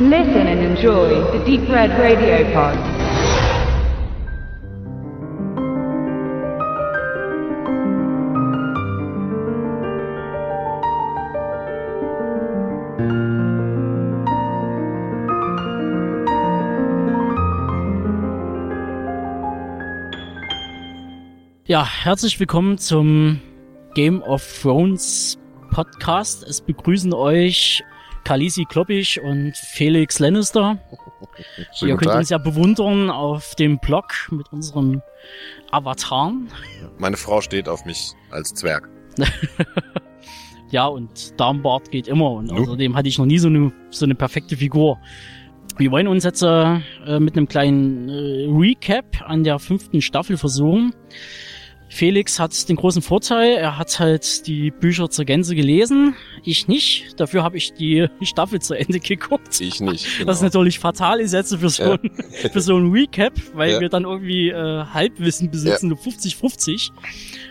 Listen and enjoy the Deep Red Radio Pod. Ja, herzlich willkommen zum Game of Thrones Podcast. Es begrüßen euch Kalisi Kloppich und Felix Lannister. Schönen Ihr könnt Tag. uns ja bewundern auf dem Blog mit unseren Avataren. Meine Frau steht auf mich als Zwerg. Ja, und Darmbart geht immer. Und Nu. außerdem hatte ich noch nie so eine, so eine perfekte Figur. Wir wollen uns jetzt äh, mit einem kleinen äh, Recap an der fünften Staffel versuchen. Felix hat den großen Vorteil, er hat halt die Bücher zur Gänze gelesen. Ich nicht. Dafür habe ich die Staffel zu Ende geguckt. Ich nicht. Genau. Das ist natürlich fatal ist jetzt für so, Ja. ein, für so ein Recap, weil Ja. wir dann irgendwie äh, Halbwissen besitzen, nur 50-50.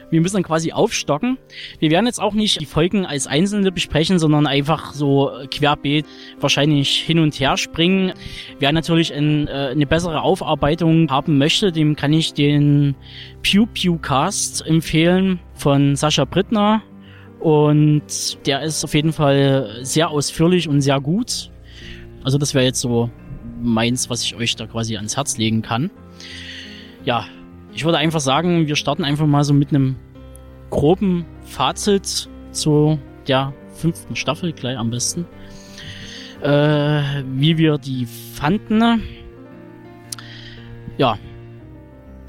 Wir müssen dann quasi aufstocken. Wir werden jetzt auch nicht die Folgen als einzelne besprechen, sondern einfach so äh, querbeet wahrscheinlich hin und her springen. Wer natürlich ein, äh, eine bessere Aufarbeitung haben möchte, dem kann ich den Pew Pew Cast empfehlen von Sascha Brittner. Und der ist auf jeden Fall sehr ausführlich und sehr gut. Also das wäre jetzt so meins, was ich euch da quasi ans Herz legen kann. Ja, ich würde einfach sagen, wir starten einfach mal so mit einem groben Fazit zu der fünften Staffel gleich am besten. Äh, wie wir die fanden. Ja,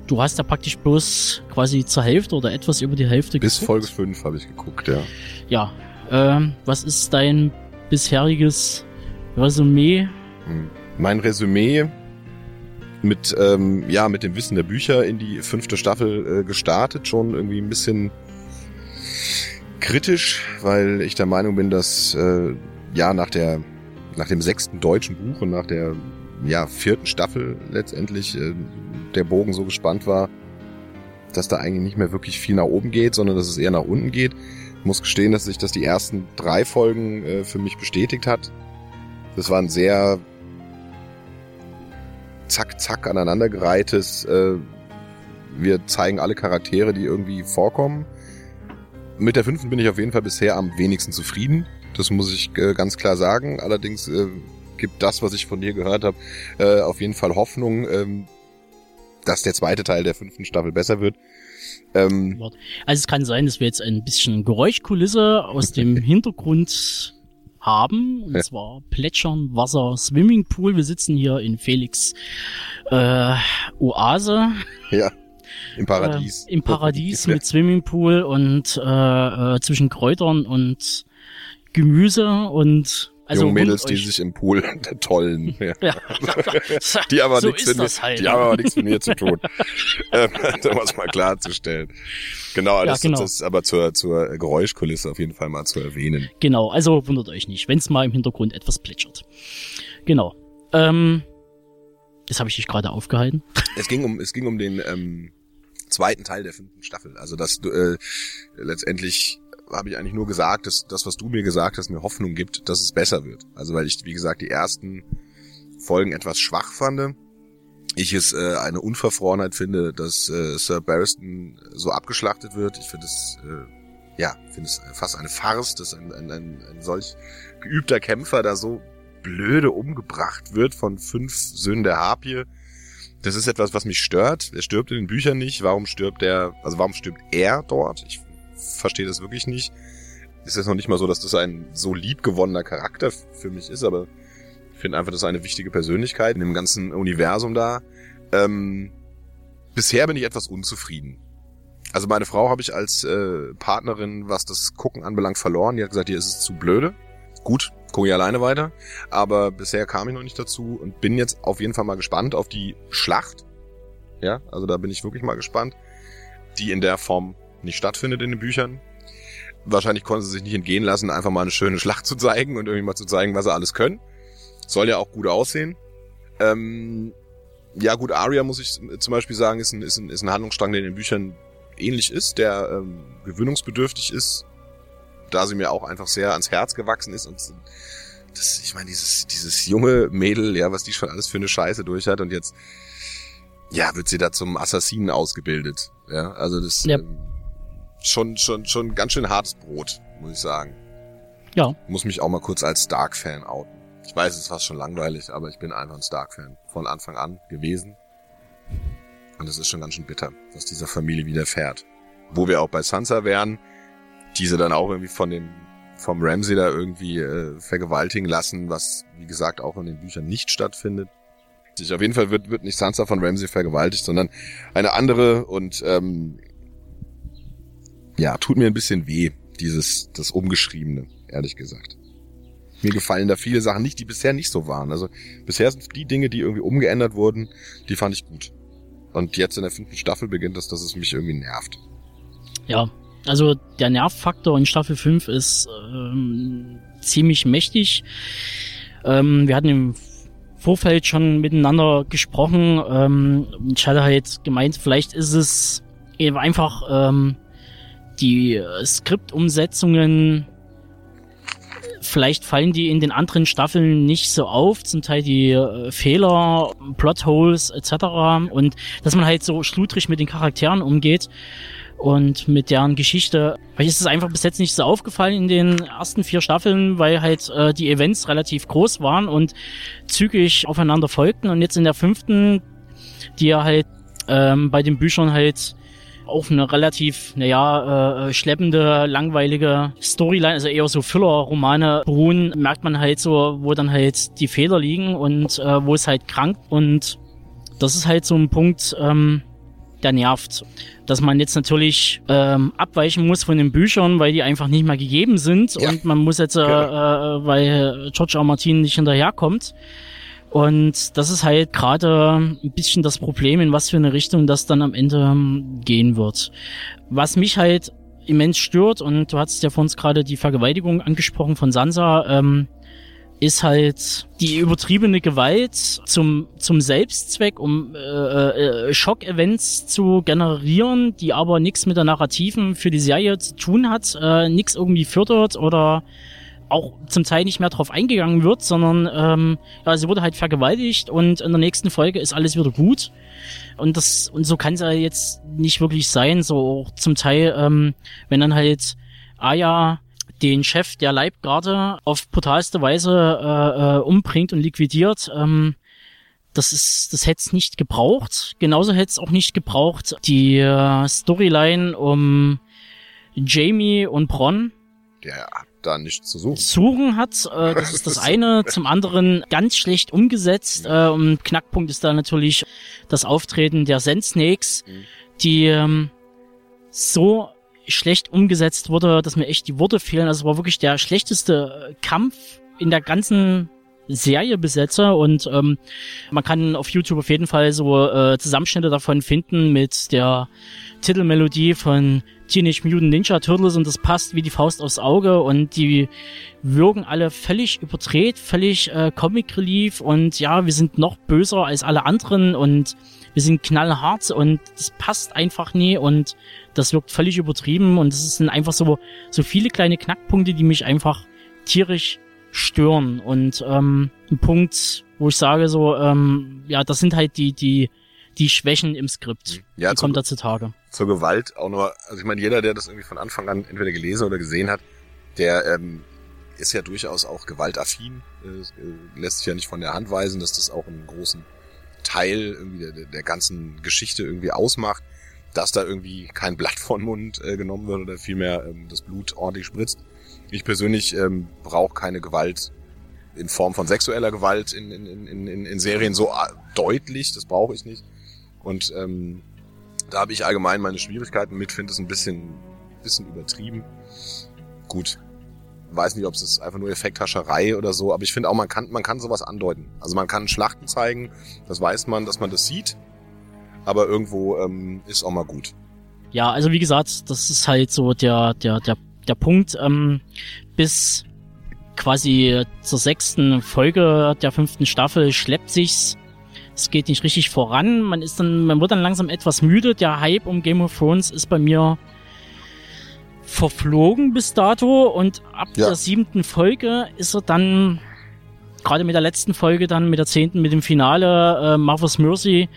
du hast ja praktisch bloß quasi zur Hälfte oder etwas über die Hälfte Bis geguckt. Folge 5 habe ich geguckt, ja. Ja, ähm, was ist dein bisheriges Resümee? Hm. Mein Resümee mit, ähm, ja, mit dem Wissen der Bücher in die fünfte Staffel äh, gestartet, schon irgendwie ein bisschen kritisch, weil ich der Meinung bin, dass äh, ja nach der nach dem sechsten deutschen Buch und nach der ja vierten Staffel letztendlich äh, der Bogen so gespannt war, dass da eigentlich nicht mehr wirklich viel nach oben geht, sondern dass es eher nach unten geht. Ich muss gestehen, dass sich das die ersten drei Folgen äh, für mich bestätigt hat. Das war ein sehr zack, zack aneinandergereihtes. Äh, wir zeigen alle Charaktere, die irgendwie vorkommen. Mit der fünften bin ich auf jeden Fall bisher am wenigsten zufrieden. Das muss ich äh, ganz klar sagen. Allerdings äh, gibt das, was ich von dir gehört habe, äh, auf jeden Fall Hoffnung, ähm, dass der zweite Teil der fünften Staffel besser wird. Ähm, Also es kann sein, dass wir jetzt ein bisschen Geräuschkulisse aus dem Hintergrund haben. Und Ja. zwar plätschern Wasser, Swimmingpool. Wir sitzen hier in Felix äh, Oase. ja, im Paradies. Äh, Im Paradies mit Swimmingpool und äh, äh, zwischen Kräutern und Gemüse und also Junge Mädels, die sich im Pool tollen. Ja. ja. Die aber so nichts mit, halt. die haben aber nichts mit mir zu tun. ähm, um es mal klarzustellen. Genau, das, genau. das ist aber zur, zur Geräuschkulisse auf jeden Fall mal zu erwähnen. Genau, also wundert euch nicht, wenn es mal im Hintergrund etwas plätschert. Genau. Ähm, das habe ich dich gerade aufgehalten. Es ging um, es ging um den ähm, zweiten Teil der fünften Staffel. Also dass du äh, letztendlich habe ich eigentlich nur gesagt, dass das, was du mir gesagt hast, mir Hoffnung gibt, dass es besser wird. Also weil ich, wie gesagt, die ersten Folgen etwas schwach fand. Ich es äh, eine Unverfrorenheit finde, dass äh, Sir Barristan so abgeschlachtet wird. Ich finde es, äh, ja, finde es fast eine Farce, dass ein, ein, ein, ein solch geübter Kämpfer da so blöde umgebracht wird von fünf Söhnen der Harpie. Das ist etwas, was mich stört. Er stirbt in den Büchern nicht. Warum stirbt er, also warum stirbt er dort? Ich verstehe das wirklich nicht. Ist jetzt noch nicht mal so, dass das ein so liebgewonnener Charakter für mich ist, aber ich finde einfach, das ist eine wichtige Persönlichkeit in dem ganzen Universum da. Ähm, bisher bin ich etwas unzufrieden. Also meine Frau habe ich als äh, Partnerin, was das Gucken anbelangt, verloren. Die hat gesagt, hier ist es zu blöde. Gut, gucke ich alleine weiter. Aber bisher kam ich noch nicht dazu und bin jetzt auf jeden Fall mal gespannt auf die Schlacht. Ja, also da bin ich wirklich mal gespannt, die in der Form nicht stattfindet in den Büchern. Wahrscheinlich konnten sie sich nicht entgehen lassen, einfach mal eine schöne Schlacht zu zeigen und irgendwie mal zu zeigen, was sie alles können. Soll ja auch gut aussehen. Ähm, ja gut, Arya muss ich zum Beispiel sagen, ist ein, ist ein, ist ein Handlungsstrang, der in den Büchern ähnlich ist, der ähm, gewöhnungsbedürftig ist, da sie mir auch einfach sehr ans Herz gewachsen ist und das, ich meine, dieses, dieses junge Mädel, ja, was die schon alles für eine Scheiße durch hat und jetzt, ja, wird sie da zum Assassinen ausgebildet. Ja, also das Ja. ähm, schon, schon, schon ganz schön hartes Brot, muss ich sagen. Ja, Muss mich auch mal kurz als Stark-Fan outen. Ich weiß, es fast schon langweilig, aber ich bin einfach ein Stark-Fan. Von Anfang an gewesen. Und es ist schon ganz schön bitter, was dieser Familie widerfährt. Wo wir auch bei Sansa wären, diese dann auch irgendwie von dem, vom Ramsey da irgendwie äh, vergewaltigen lassen, was, wie gesagt, auch in den Büchern nicht stattfindet. Sich auf jeden Fall wird, wird nicht Sansa von Ramsey vergewaltigt, sondern eine andere und ähm, ja, tut mir ein bisschen weh, dieses, das Umgeschriebene, ehrlich gesagt. Mir gefallen da viele Sachen nicht, die bisher nicht so waren. Also bisher sind die Dinge, die irgendwie umgeändert wurden, die fand ich gut. Und jetzt in der fünften Staffel beginnt das, dass es mich irgendwie nervt. ja. Also der Nervfaktor in Staffel 5 ist ähm, ziemlich mächtig. Ähm, wir hatten im Vorfeld schon miteinander gesprochen. Ähm, ich hatte halt gemeint, vielleicht ist es eben einfach ähm, die äh, Skriptumsetzungen Vielleicht fallen die in den anderen Staffeln nicht so auf, zum Teil die äh, Fehler, Plotholes etc. Und dass man halt so schludrig mit den Charakteren umgeht und mit deren Geschichte. Vielleicht ist es einfach bis jetzt nicht so aufgefallen in den ersten vier Staffeln, weil halt äh, die Events relativ groß waren und zügig aufeinander folgten. Und jetzt in der fünften, die ja halt ähm, bei den Büchern halt auf eine relativ, naja, äh, schleppende, langweilige Storyline, also eher so Füller-Romane beruhen, merkt man halt so, wo dann halt die Fehler liegen und äh, wo es halt krankt. Und das ist halt so ein Punkt, ähm, der nervt. Dass man jetzt natürlich ähm, abweichen muss von den Büchern, weil die einfach nicht mehr gegeben sind Ja. und man muss jetzt, äh, Genau. äh, weil George. R. Martin nicht hinterherkommt. Und das ist halt gerade ein bisschen das Problem, in was für eine Richtung das dann am Ende ähm, gehen wird. Was mich halt immens stört, und du hast ja vor uns gerade die Vergewaltigung angesprochen von Sansa, ähm, ist halt die übertriebene Gewalt zum, zum Selbstzweck, um äh, äh, Schock-Events zu generieren, die aber nichts mit der Narrativen für die Serie zu tun hat, äh, nichts irgendwie fördert oder auch zum Teil nicht mehr drauf eingegangen wird, sondern ähm, ja, sie wurde halt vergewaltigt und in der nächsten Folge ist alles wieder gut. Und das und so kann es ja jetzt nicht wirklich sein. So auch zum Teil, ähm, wenn dann halt Aya den Chef der Leibgarde auf brutalste Weise äh, äh, umbringt und liquidiert, ähm, das ist, das hätte es nicht gebraucht. Genauso hätte es auch nicht gebraucht die äh, Storyline um Jamie und Bronn Der da nichts zu suchen. suchen hat. Äh, das ist das eine. Zum anderen ganz schlecht umgesetzt. Äh, und Knackpunkt ist da natürlich das Auftreten der Sand Snakes, Mhm. die ähm, so schlecht umgesetzt wurde, dass mir echt die Worte fehlen. Also es war wirklich der schlechteste Kampf in der ganzen Serie besetze und ähm, man kann auf YouTube auf jeden Fall so äh, Zusammenschnitte davon finden mit der Titelmelodie von Teenage Mutant Ninja Turtles und das passt wie die Faust aufs Auge und die wirken alle völlig überdreht, völlig äh, Comic Relief und ja, wir sind noch böser als alle anderen und wir sind knallhart und das passt einfach nie und das wirkt völlig übertrieben und es sind einfach so so viele kleine Knackpunkte, die mich einfach tierisch stören und ähm, ein Punkt, wo ich sage so, ähm, ja, das sind halt die die die Schwächen im Skript. Ja, die zu- kommt da zutage. zur Gewalt auch nur, also ich meine, jeder, der das irgendwie von Anfang an entweder gelesen oder gesehen hat, der ähm, ist ja durchaus auch gewaltaffin, äh, äh, lässt sich ja nicht von der Hand weisen, dass das auch einen großen Teil irgendwie der, der- der ganzen Geschichte irgendwie ausmacht, dass da irgendwie kein Blatt von Mund äh, genommen wird oder vielmehr ähm, das Blut ordentlich spritzt. Ich persönlich ähm, brauche keine Gewalt in Form von sexueller Gewalt in, in, in, in, in Serien so äh, deutlich, das brauche ich nicht. Und ähm, da habe ich allgemein meine Schwierigkeiten mit, finde es ein bisschen, bisschen übertrieben. Gut. Weiß nicht, ob es einfach nur Effekthascherei oder so, aber ich finde auch, man kann, man kann sowas andeuten. Also man kann Schlachten zeigen, das weiß man, dass man das sieht, aber irgendwo ähm, ist auch mal gut. Ja, also wie gesagt, das ist halt so der, der, der, der Punkt, ähm, bis quasi zur sechsten Folge der fünften Staffel schleppt sich's. Es geht nicht richtig voran. Man ist dann, man wird dann langsam etwas müde. Der Hype um Game of Thrones ist bei mir verflogen bis dato und ab Ja. der siebten Folge ist er dann gerade mit der letzten Folge dann, mit der zehnten, mit dem Finale, äh, Mother's Mercy,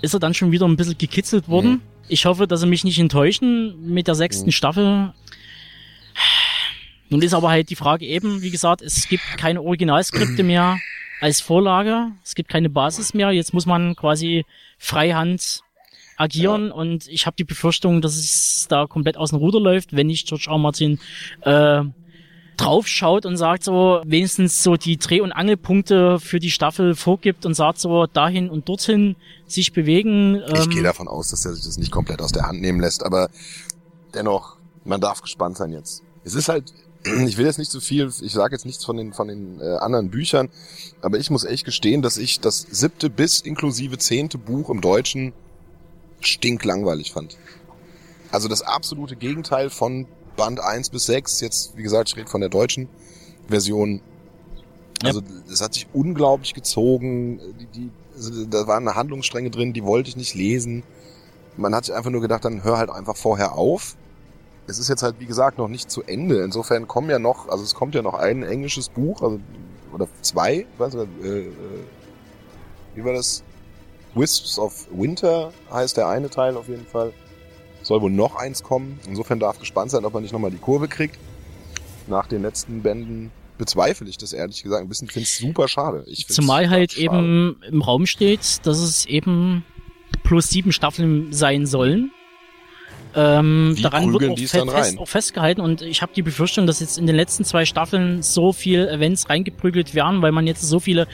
ist er dann schon wieder ein bisschen gekitzelt worden. Mhm. Ich hoffe, dass sie mich nicht enttäuschen mit der sechsten Mhm. Staffel. Nun ist aber halt die Frage eben, wie gesagt, es gibt keine Originalskripte mehr als Vorlage. Es gibt keine Basis mehr. Jetzt muss man quasi freihand agieren und ich habe die Befürchtung, dass es da komplett aus dem Ruder läuft, wenn nicht George R. Martin äh, draufschaut und sagt so, wenigstens so die Dreh- und Angelpunkte für die Staffel vorgibt und sagt so, dahin und dorthin sich bewegen. Ich ähm, gehe davon aus, dass er sich das nicht komplett aus der Hand nehmen lässt, aber dennoch, man darf gespannt sein jetzt. Es ist halt, ich will jetzt nicht so viel, ich sage jetzt nichts von den von den äh, anderen Büchern, aber ich muss echt gestehen, dass ich das siebte bis inklusive zehnte Buch im Deutschen stinklangweilig fand. Also das absolute Gegenteil von Band 1 bis 6, jetzt wie gesagt, ich rede von der deutschen Version. Also es hat sich unglaublich gezogen, die, die, also da waren Handlungsstränge drin, die wollte ich nicht lesen. Man hat sich einfach nur gedacht, dann hör halt einfach vorher auf. Es ist jetzt halt, wie gesagt, noch nicht zu Ende. Insofern kommen ja noch, also es kommt ja noch ein englisches Buch, also, oder zwei, ich weiß nicht, äh, äh, wie war das? Wisps of Winter heißt der eine Teil auf jeden Fall. Soll wohl noch eins kommen. Insofern darf gespannt sein, ob man nicht nochmal die Kurve kriegt. Nach den letzten Bänden bezweifle ich das ehrlich gesagt ein bisschen. finde es super schade. Ich Zumal halt schade. eben im Raum steht, dass es eben plus sieben Staffeln sein sollen. Ähm, Wie daran wird auch, fest, rein? auch festgehalten und ich habe die Befürchtung, dass jetzt in den letzten zwei Staffeln so viel Events reingeprügelt werden, weil man jetzt so viele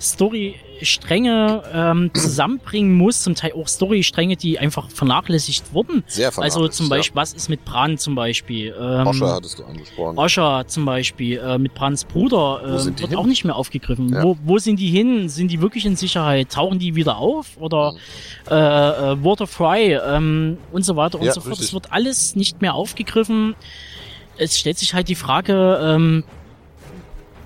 Story-Stränge ähm, zusammenbringen muss, zum Teil auch Story-Stränge, die einfach vernachlässigt wurden. Sehr Also vernachlässigt, zum Beispiel, was ist mit Bran zum Beispiel? Ja. Ähm, Osher hattest du angesprochen. Osha zum Beispiel, äh, mit Brans Bruder, äh, wird hin? auch nicht mehr aufgegriffen. Ja. Wo, wo sind die hin? Sind die wirklich in Sicherheit? Tauchen die wieder auf? Oder Mhm. äh, äh, Water Fry ähm, und so weiter und Ja, so fort. Es wird alles nicht mehr aufgegriffen. Es stellt sich halt die Frage, ähm,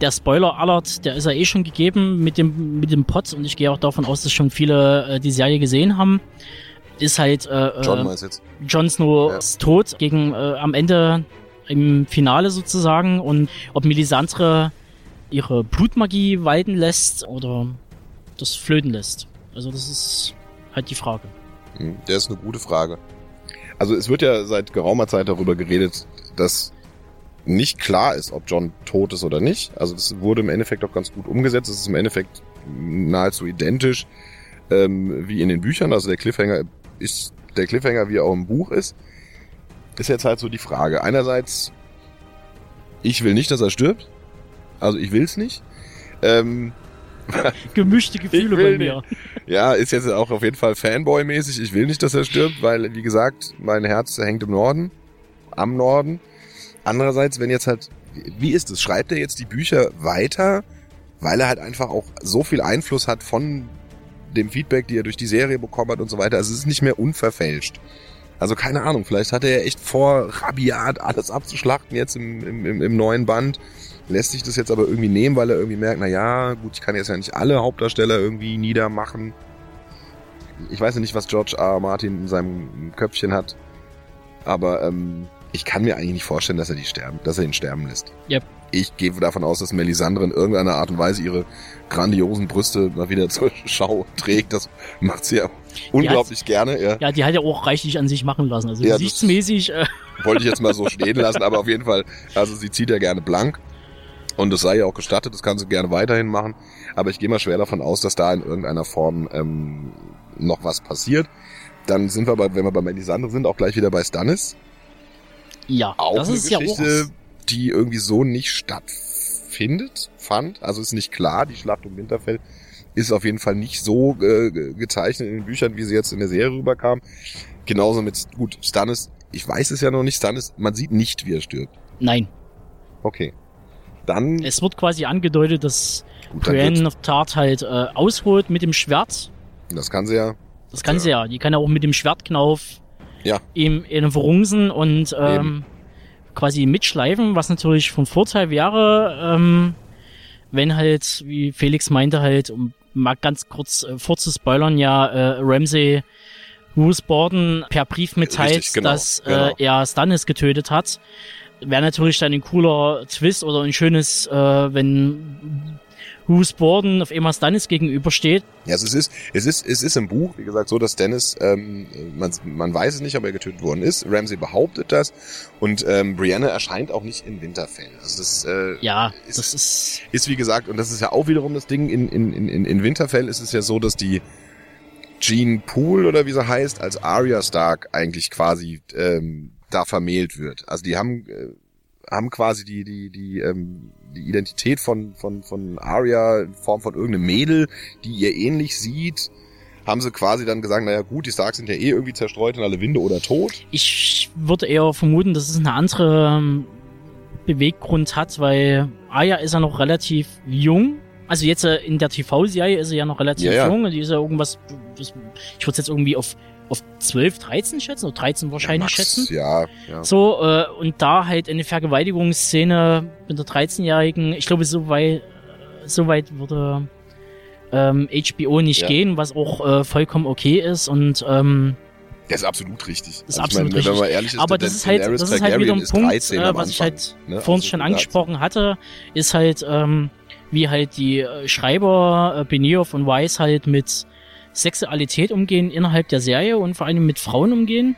der Spoiler-Alert, der ist ja eh schon gegeben mit dem, mit dem Pot und ich gehe auch davon aus, dass schon viele äh, die Serie gesehen haben. Ist halt äh, John äh? Jon Snows Tod gegen äh, am Ende im Finale sozusagen und ob Melisandre ihre Blutmagie walten lässt oder das flöten lässt. Also das ist halt die Frage. Hm, Der ist eine gute Frage. Also es wird ja seit geraumer Zeit darüber geredet, dass nicht klar ist, ob John tot ist oder nicht. Also das wurde im Endeffekt auch ganz gut umgesetzt. Es ist im Endeffekt nahezu identisch ähm, wie in den Büchern. Also der Cliffhanger ist der Cliffhanger, wie er auch im Buch ist. Ist jetzt halt so die Frage. Einerseits, ich will nicht, dass er stirbt. Also ich will's nicht. Ähm, Gemischte Gefühle bei mir. ja, ist jetzt auch auf jeden Fall Fanboy-mäßig. Ich will nicht, dass er stirbt, weil, wie gesagt, mein Herz hängt im Norden, am Norden. Andererseits, wenn jetzt halt, wie ist es? Schreibt er jetzt die Bücher weiter, weil er halt einfach auch so viel Einfluss hat von dem Feedback, die er durch die Serie bekommen hat und so weiter. Also es ist nicht mehr unverfälscht. Also keine Ahnung, vielleicht hat er ja echt vor, rabiat alles abzuschlachten jetzt im, im, im, neuen Band. Lässt sich das jetzt aber irgendwie nehmen, weil er irgendwie merkt, na ja, gut, ich kann jetzt ja nicht alle Hauptdarsteller irgendwie niedermachen. Ich weiß ja nicht, was George. R. Martin in seinem Köpfchen hat, aber ähm, ich kann mir eigentlich nicht vorstellen, dass er die sterben, dass er ihn sterben lässt. Yep. Ich gehe davon aus, dass Melisandre in irgendeiner Art und Weise ihre grandiosen Brüste mal wieder zur Schau trägt. Das macht sie ja unglaublich gerne. Ja. Ja, die hat ja auch reichlich an sich machen lassen. Also Ja, gesichtsmäßig, äh, Wollte ich jetzt mal so stehen lassen, aber auf jeden Fall, also sie zieht ja gerne blank. Und das sei ja auch gestattet, das kann sie gerne weiterhin machen. Aber ich gehe mal schwer davon aus, dass da in irgendeiner Form ähm, noch was passiert. Dann sind wir, bei, wenn wir bei Melisandre sind, auch gleich wieder bei Stannis. Ja, Auch das eine ist ja Geschichte, auch die irgendwie so nicht stattfindet, fand. Also ist nicht klar, die Schlacht um Winterfell ist auf jeden Fall nicht so äh, ge- gezeichnet in den Büchern, wie sie jetzt in der Serie rüberkam. Genauso mit, gut, Stannis, ich weiß es ja noch nicht, Stannis, man sieht nicht, wie er stirbt. Nein, Okay. Dann, es wird quasi angedeutet, dass gut, Brienne of Tart halt äh, ausholt mit dem Schwert. das kann sie ja. Das kann sie ja. Die kann ja auch mit dem Schwertknauf Ja. ihm in verrungsen und ähm, quasi mitschleifen, was natürlich von Vorteil wäre, ähm, wenn halt, wie Felix meinte, halt, um mal ganz kurz äh, vorzuspoilern, ja, äh, Ramsey Bruce Borden per Brief mitteilt, Richtig, genau, dass genau. Äh, er Stannis getötet hat. Wäre natürlich dann ein cooler Twist oder ein schönes, äh, wenn Bruce Borden auf einmal Stannis gegenübersteht. Ja, also es ist, es ist, es ist im Buch, wie gesagt, so, dass Dennis, ähm, man, man weiß es nicht, ob er getötet worden ist. Ramsey behauptet das und ähm, Brianna erscheint auch nicht in Winterfell. Also das, äh, Ja, ist, das ist ist wie gesagt, und das ist ja auch wiederum das Ding, in, in, in, in Winterfell ist es ja so, dass die Jean Poole oder wie sie heißt, als Arya Stark eigentlich quasi ähm, da vermählt wird. Also die haben äh, haben quasi die die die ähm, die Identität von von von Arya in Form von irgendeinem Mädel, die ihr ähnlich sieht, haben sie quasi dann gesagt, naja gut, die Starks sind ja eh irgendwie zerstreut in alle Winde oder tot. Ich würde eher vermuten, dass es eine andere ähm, Beweggrund hat, weil Aya ist ja noch relativ jung. Also jetzt äh, in der TV-Serie ist sie ja noch relativ Ja, ja. jung. Die ist ja irgendwas, ich würde es jetzt irgendwie auf, auf 12, 13 schätzen, oder 13 wahrscheinlich Max, schätzen. Ja, ja. So, äh, und da halt eine Vergewaltigungsszene mit der 13-Jährigen, ich glaube, so weit, so weit würde ähm, HBO nicht Ja. gehen, was auch äh, vollkommen okay ist. Und ähm, Der ist absolut richtig. ist Also ich absolut meine, Wenn richtig. man ehrlich ist, aber der das ist halt, Daenerys das ist halt wieder ein Punkt, 13 äh, was ich Anfang, halt ne? vorhin Also schon angesprochen hatte, ist halt, ähm, wie halt die äh, Schreiber äh, Benioff und Weiss halt mit Sexualität umgehen innerhalb der Serie und vor allem mit Frauen umgehen.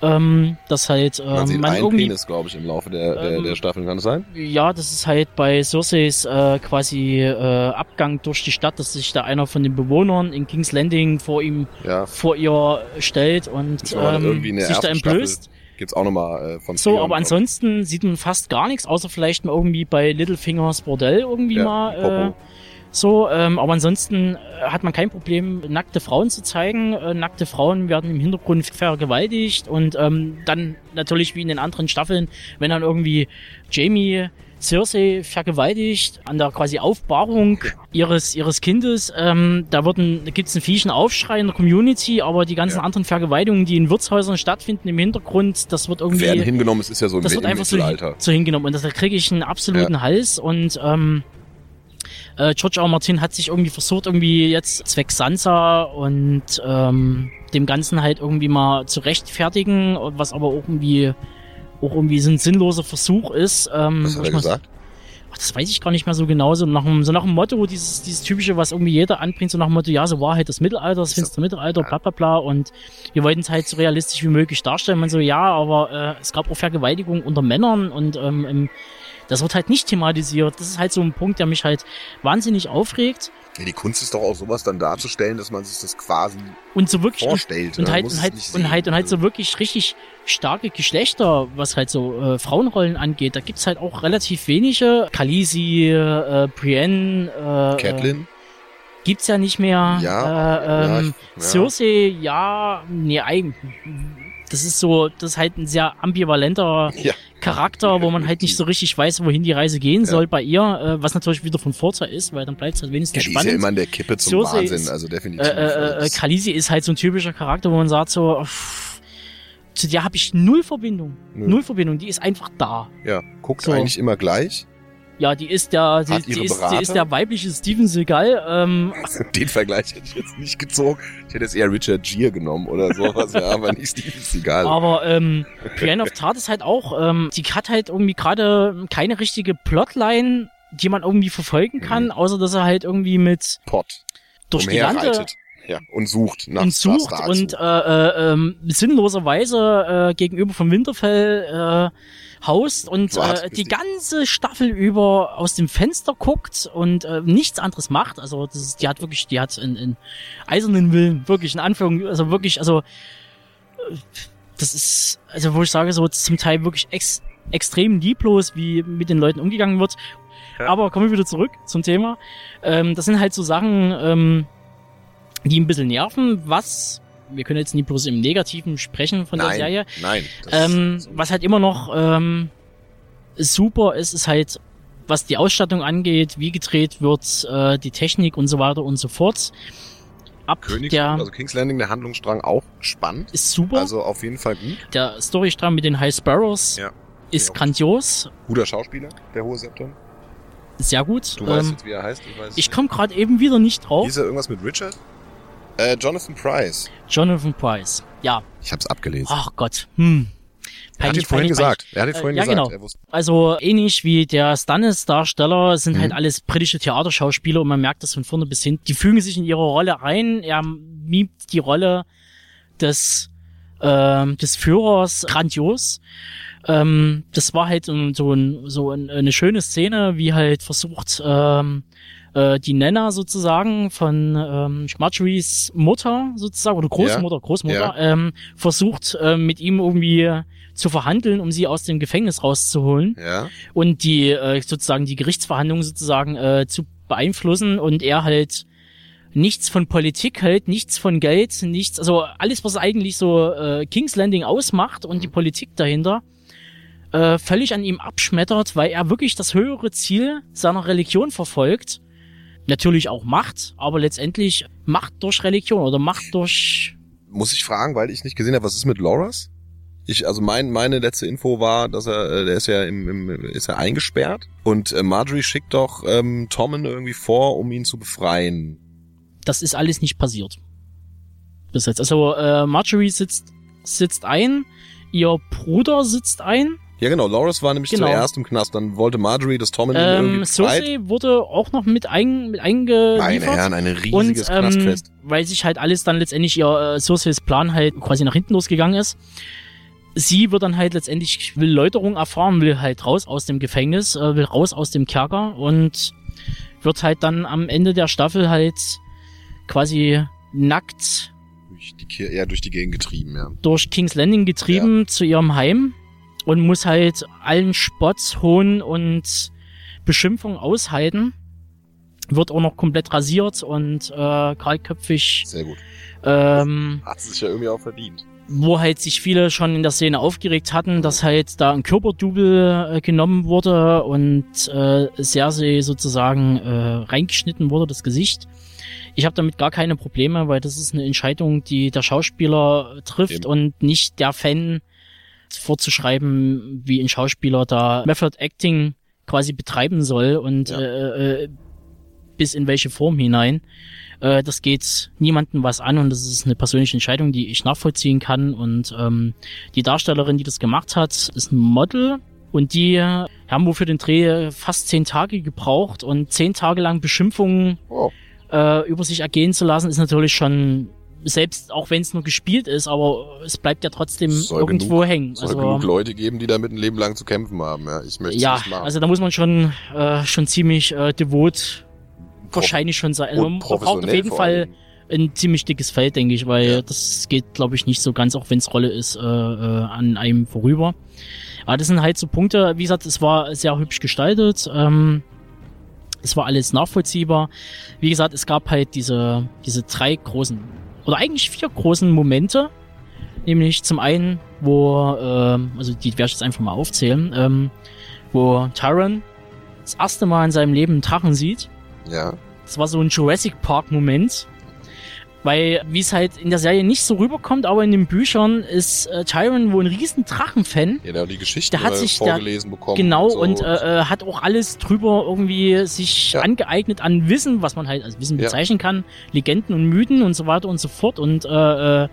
Ähm, das halt Man ähm, sieht man einen irgendwie Penis, glaube ich, im Laufe der, der, Ähm, der Staffeln, kann das sein? ja, das ist halt bei Circeis äh, quasi äh, Abgang durch die Stadt, dass sich da einer von den Bewohnern in King's Landing vor ihm, Ja. vor ihr stellt und war ähm, sich da entblößt. Gibt's auch nochmal äh, von So, Theon, aber ansonsten sieht man fast gar nichts, außer vielleicht mal irgendwie bei Littlefingers Bordell irgendwie Ja, mal. Äh, Popo. So, ähm, aber ansonsten äh, hat man kein Problem, nackte Frauen zu zeigen. Äh, nackte Frauen werden im Hintergrund vergewaltigt und ähm, dann natürlich wie in den anderen Staffeln, wenn dann irgendwie Jamie Cersei vergewaltigt an der quasi Aufbahrung ihres ihres Kindes. Ähm, da wurden, gibt's einen fiesen Aufschrei in der Community, aber die ganzen Ja. anderen Vergewaltigungen, die in Wirtshäusern stattfinden im Hintergrund, das wird irgendwie werden hingenommen, es ist ja so im, das wird einfach so, so hingenommen und das, da kriege ich einen absoluten Hals und ähm, äh, George R. Martin hat sich irgendwie versucht, irgendwie jetzt zwecks Sansa und ähm, dem Ganzen halt irgendwie mal zu rechtfertigen, was aber auch irgendwie auch irgendwie so ein sinnloser Versuch ist. Ähm, Was hat er mal- gesagt? Ach, das weiß ich gar nicht mehr so genau. So nach dem, so nach dem Motto, dieses, dieses typische, was irgendwie jeder anbringt, so nach dem Motto, ja, so war halt das Mittelalter, das finstere Mittelalter, bla bla bla. Und wir wollten es halt so realistisch wie möglich darstellen. Man so, ja, aber äh, es gab auch Vergewaltigung unter Männern und ähm, ähm, das wird halt nicht thematisiert. Das ist halt so ein Punkt, der mich halt wahnsinnig aufregt. Ja, die Kunst ist doch auch sowas dann darzustellen, dass man sich das quasi Und so wirklich. vorstellt. und halt, und halt, nicht und halt, und halt Also, so wirklich richtig starke Geschlechter, was halt so äh, Frauenrollen angeht. Da gibt's halt auch relativ wenige. Khaleesi, äh, Brienne, äh, Catelyn? gibt's ja nicht mehr. Ja, äh, ja, ähm, ich- ja. Cersei, ja, nee, eigentlich. Das ist so, das ist halt ein sehr ambivalenter Ja. Charakter, wo man halt nicht so richtig weiß, wohin die Reise gehen Ja. soll bei ihr, äh, was natürlich wieder von Vorteil ist, weil dann bleibt halt Ja, wenigstens ist spannend. ja immer an der Kippe zum Cersei Wahnsinn, ist- also definitiv. Äh, äh, äh, Das- Khaleesi ist halt so ein typischer Charakter, wo man sagt so, pff, zu der habe ich null Verbindung. Nö. Null Verbindung, die ist einfach da. ja, guckt so. eigentlich immer gleich. Ja, die ist der, die, ihre ist, die ist der weibliche Steven Seagal. Ähm, Den Vergleich hätte ich jetzt nicht gezogen. Ich hätte jetzt eher Richard Gere genommen oder sowas, ja, aber nicht Steven Seagal. aber ähm, Brienne of Tart ist halt auch, ähm, die hat halt irgendwie gerade keine richtige Plotline, die man irgendwie verfolgen kann, Mhm. außer dass er halt irgendwie mit Pott. durch die Lande. Ja, und sucht nach und sucht und äh, äh, ähm, sinnloserweise äh, gegenüber vom Winterfell äh, haust und äh, die- ganze Staffel über aus dem Fenster guckt und äh, nichts anderes macht. Also das ist, die hat wirklich, die hat einen, einen eisernen Willen, wirklich in Anführung, also wirklich, also äh, das ist, also wo ich sage, so zum Teil wirklich ex extrem lieblos, wie mit den Leuten umgegangen wird. Ja. Aber kommen wir wieder zurück zum Thema. Ähm, das sind halt so Sachen, ähm, die ein bisschen nerven, was, wir können jetzt nicht bloß im Negativen sprechen von der nein, Serie, Nein. ähm, ist was halt immer noch ähm, super ist, ist halt, was die Ausstattung angeht, wie gedreht wird, äh, die Technik und so weiter und so fort. Ab Königs, der also King's Landing, der Handlungsstrang auch spannend. ist super. Also auf jeden Fall gut. der Storystrang mit den High Sparrows Ja. ist grandios, Guter Schauspieler, der hohe Septon. sehr gut. Du weißt Ähm, jetzt, wie er heißt. Ich, weiß ich komme gerade eben wieder nicht drauf. Hieß er irgendwas mit Richard? Äh, Jonathan Price. Jonathan Price. Ja, Ich hab's abgelesen. ach Gott. Hm. Er hat ihn Peinlich, vorhin peinlich, gesagt. Er hat ihn Äh, vorhin ja, gesagt. genau. Also ähnlich wie der Stannis-Darsteller sind Mhm. halt alles britische Theaterschauspieler und man merkt das von vorne bis hin. Die fügen sich in ihre Rolle ein. Er mimt die Rolle des, ähm, des Führers grandios. Ähm, das war halt so ein, so ein, eine schöne Szene, wie halt versucht, ähm, äh, die Nenna sozusagen von ähm, Marjorie's Mutter sozusagen oder Großmutter, Großmutter, ähm, versucht äh, mit ihm irgendwie zu verhandeln, um sie aus dem Gefängnis rauszuholen ja. und die äh, sozusagen die Gerichtsverhandlungen sozusagen äh, zu beeinflussen und er halt nichts von Politik hält, nichts von Geld, nichts, also alles, was eigentlich so äh, King's Landing ausmacht und die Politik dahinter, äh, völlig an ihm abschmettert, weil er wirklich das höhere Ziel seiner Religion verfolgt. Natürlich auch Macht, aber letztendlich Macht durch Religion oder Macht durch Muss ich fragen, weil ich nicht gesehen habe, was ist mit Loras? Ich, also mein, meine letzte Info war, dass er, äh, der ist ja im, im ist ja eingesperrt und äh, Marjorie schickt doch ähm, Tommen irgendwie vor, um ihn zu befreien. das ist alles nicht passiert. Bis jetzt. Also äh, Marjorie sitzt, sitzt ein, ihr Bruder sitzt ein. Ja genau, Loras war nämlich Genau. zuerst im Knast, dann wollte Marjorie, dass Tommen ihn irgendwie Ähm, befreit. Cersei wurde auch noch mit, ein, mit Meine eingeliefert. Herren, ein und riesiges ähm, Knastfest. weil sich halt alles dann letztendlich ihr äh, Cerseis Plan halt quasi nach hinten losgegangen ist. Sie wird dann halt letztendlich will Läuterung erfahren, will halt raus aus dem Gefängnis, äh, will raus aus dem Kerker und wird halt dann am Ende der Staffel halt quasi nackt Durch die, ja, durch die Gegend getrieben, ja. durch King's Landing getrieben zu ihrem Heim und muss halt allen Spott, Hohn und Beschimpfung aushalten. Wird auch noch komplett rasiert und äh, kahlköpfig, Sehr gut. ähm, Hat sie sich ja irgendwie auch verdient. wo halt sich viele schon in der Szene aufgeregt hatten, dass halt da ein Körperdouble äh, genommen wurde und äh, Cersei sozusagen äh, reingeschnitten wurde, das Gesicht. Ich habe damit gar keine Probleme, weil das ist eine Entscheidung, die der Schauspieler trifft Eben. und nicht der Fan vorzuschreiben, wie ein Schauspieler da Method Acting quasi betreiben soll und Ja. äh, äh, bis in welche Form hinein. Äh, das geht niemandem was an und das ist eine persönliche Entscheidung, die ich nachvollziehen kann. Und ähm, die Darstellerin, die das gemacht hat, ist ein Model und die haben wohl für den Dreh fast zehn Tage gebraucht und zehn Tage lang Beschimpfungen Oh. äh, über sich ergehen zu lassen, ist natürlich schon selbst auch wenn es nur gespielt ist, aber es bleibt ja trotzdem Soll irgendwo genug- hängen. Soll Also genug Leute geben, die damit ein Leben lang zu kämpfen haben, ja. Ich möchte ja, nicht machen. also da muss man schon äh, schon ziemlich äh, devot wahrscheinlich schon sein. Also man braucht auf jeden Fall ein ziemlich dickes Feld, denke ich, weil Ja. das geht, glaube ich, nicht so ganz, auch wenn es Rolle ist, äh, äh, an einem vorüber. Aber das sind halt so Punkte, wie gesagt, es war sehr hübsch gestaltet. Ähm, es war alles nachvollziehbar. Wie gesagt, es gab halt diese, diese drei großen, oder eigentlich vier großen Momente. Nämlich zum einen, wo, ähm, also die werde ich jetzt einfach mal aufzählen, ähm, wo Tyron das erste Mal in seinem Leben einen Drachen sieht. Ja. Das war so ein Jurassic Park Moment. Weil, wie es halt in der Serie nicht so rüberkommt, aber in den Büchern ist äh, Tyron wohl ein riesen Drachenfan. Ja, der hat die Geschichte Der hat sich da- vorgelesen bekommen. Genau, und, so. und äh, äh, hat auch alles drüber irgendwie sich Ja. angeeignet an Wissen, was man halt als Wissen Ja. bezeichnen kann, Legenden und Mythen und so weiter und so fort. Und äh, äh,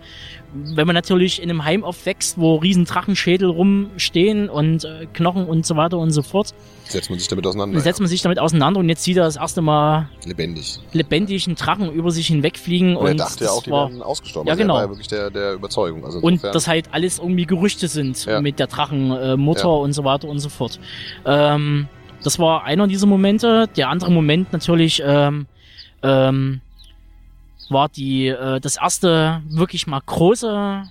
wenn man natürlich in einem Heim aufwächst, wo riesen Drachenschädel rumstehen und äh, Knochen und so weiter und so fort, setzt man sich damit dann auseinander. setzt man sich damit auseinander und jetzt sieht er das erste Mal. Lebendig. lebendig einen Drachen über sich hinwegfliegen. Und, Und, er dachte ja auch, die war, werden ausgestorben. Ja, also genau. Er war ja wirklich der, der Überzeugung. Also und insofern- das halt alles irgendwie Gerüchte sind Ja. mit der Drachenmutter äh, Ja. und so weiter und so fort. Ähm, das war einer dieser Momente. Der andere Moment natürlich ähm, ähm, war die äh, das erste wirklich mal große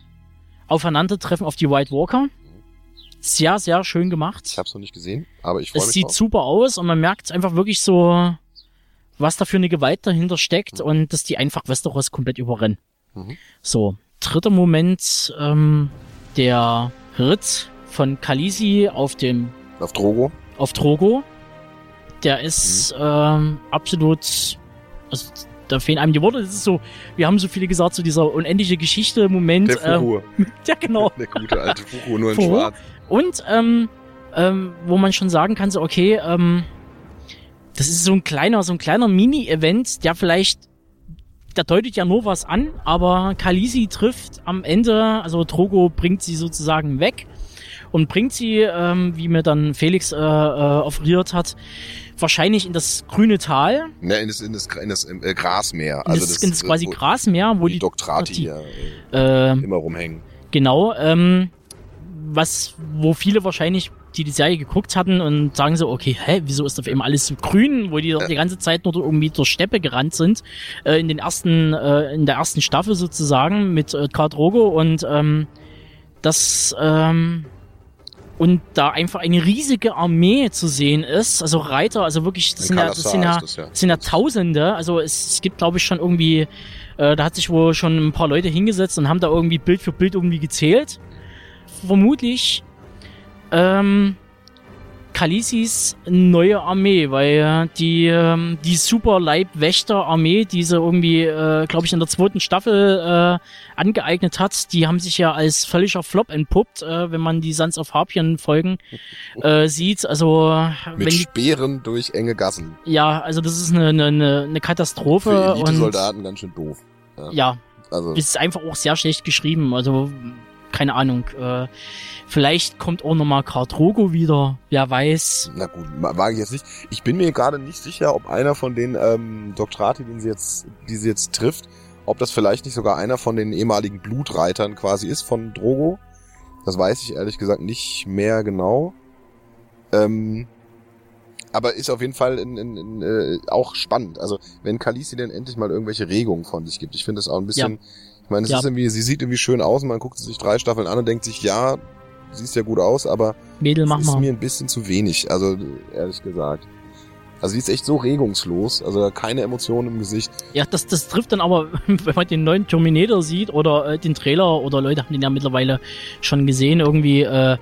Aufeinandertreffen auf die White Walker. Sehr, sehr schön gemacht. ich hab's noch nicht gesehen, aber ich freue Es mich sieht drauf. super aus und man merkt einfach wirklich so, was da für eine Gewalt dahinter steckt Mhm. und dass die einfach Westeros komplett überrennen. Mhm. So, dritter Moment, ähm, der Ritt von Khaleesi auf dem, Auf Drogo. auf Drogo. Der ist Mhm. ähm, absolut, also da fehlen einem die Worte. Das ist so, wir haben so viele gesagt, so dieser unendliche Geschichte-Moment. Der ähm, Fuhu. ja, genau. Der gute alte Fuhu, nur in Fuhu? schwarz. Und ähm, ähm, wo man schon sagen kann, so okay, ähm, das ist so ein kleiner, so ein kleiner Mini-Event, der vielleicht, der deutet ja nur was an, aber Khaleesi trifft am Ende, also Drogo bringt sie sozusagen weg und bringt sie, ähm, wie mir dann Felix äh, äh, offeriert hat, wahrscheinlich in das grüne Tal. Ne, in das, in das, in das äh, Grasmeer. In Also das, in das quasi wo- Grasmeer, wo die, die Doktrati die- äh, äh, immer rumhängen. Genau, ähm, was, wo viele wahrscheinlich, die die Serie geguckt hatten und sagen so, okay, hä, wieso ist auf einmal alles so grün, wo die doch die ganze Zeit nur irgendwie durch Steppe gerannt sind, äh, in den ersten, äh, in der ersten Staffel sozusagen mit äh, Karl Drogo und ähm, das, ähm, und da einfach eine riesige Armee zu sehen ist, also Reiter, also wirklich, das In sind ja, das sind ja, das ja. das sind ja Tausende, also es, es gibt glaube ich schon irgendwie, äh, da hat sich wohl schon ein paar Leute hingesetzt und haben da irgendwie Bild für Bild irgendwie gezählt. Vermutlich ähm, Khaleesi's neue Armee, weil die ähm, die super Leibwächter-Armee, die sie irgendwie, äh, glaube ich, in der zweiten Staffel äh, angeeignet hat, die haben sich ja als völliger Flop entpuppt, äh, wenn man die Sons of Harpien Folgen äh, sieht. Also Mit wenn die, Speeren durch enge Gassen. ja, also das ist eine, eine, eine Katastrophe Für Elite-Soldaten ganz schön doof. ja, Also, es ist einfach auch sehr schlecht geschrieben. Also, keine Ahnung. Äh, vielleicht kommt auch nochmal Karl Drogo wieder. Wer weiß. na gut, wage ich jetzt nicht. Ich bin mir gerade nicht sicher, ob einer von den ähm, Doktrati, den sie jetzt, die sie jetzt trifft, ob das vielleicht nicht sogar einer von den ehemaligen Blutreitern quasi ist von Drogo. Das weiß ich ehrlich gesagt nicht mehr genau. Ähm, aber ist auf jeden Fall in, in, in, äh, auch spannend. Also wenn Khaleesi denn endlich mal irgendwelche Regungen von sich gibt. Ich finde das auch ein bisschen. Ich meine, es Ja. ist irgendwie, sie sieht irgendwie schön aus und man guckt sie sich drei Staffeln an und denkt sich, ja, siehst ja gut aus, aber Mädel, mach ist mal. mir ein bisschen zu wenig, also ehrlich gesagt. Also die ist echt so regungslos, also keine Emotionen im Gesicht. Ja, das, das trifft dann aber, wenn man den neuen Terminator sieht oder äh, den Trailer oder Leute haben den ja mittlerweile schon gesehen, irgendwie, äh,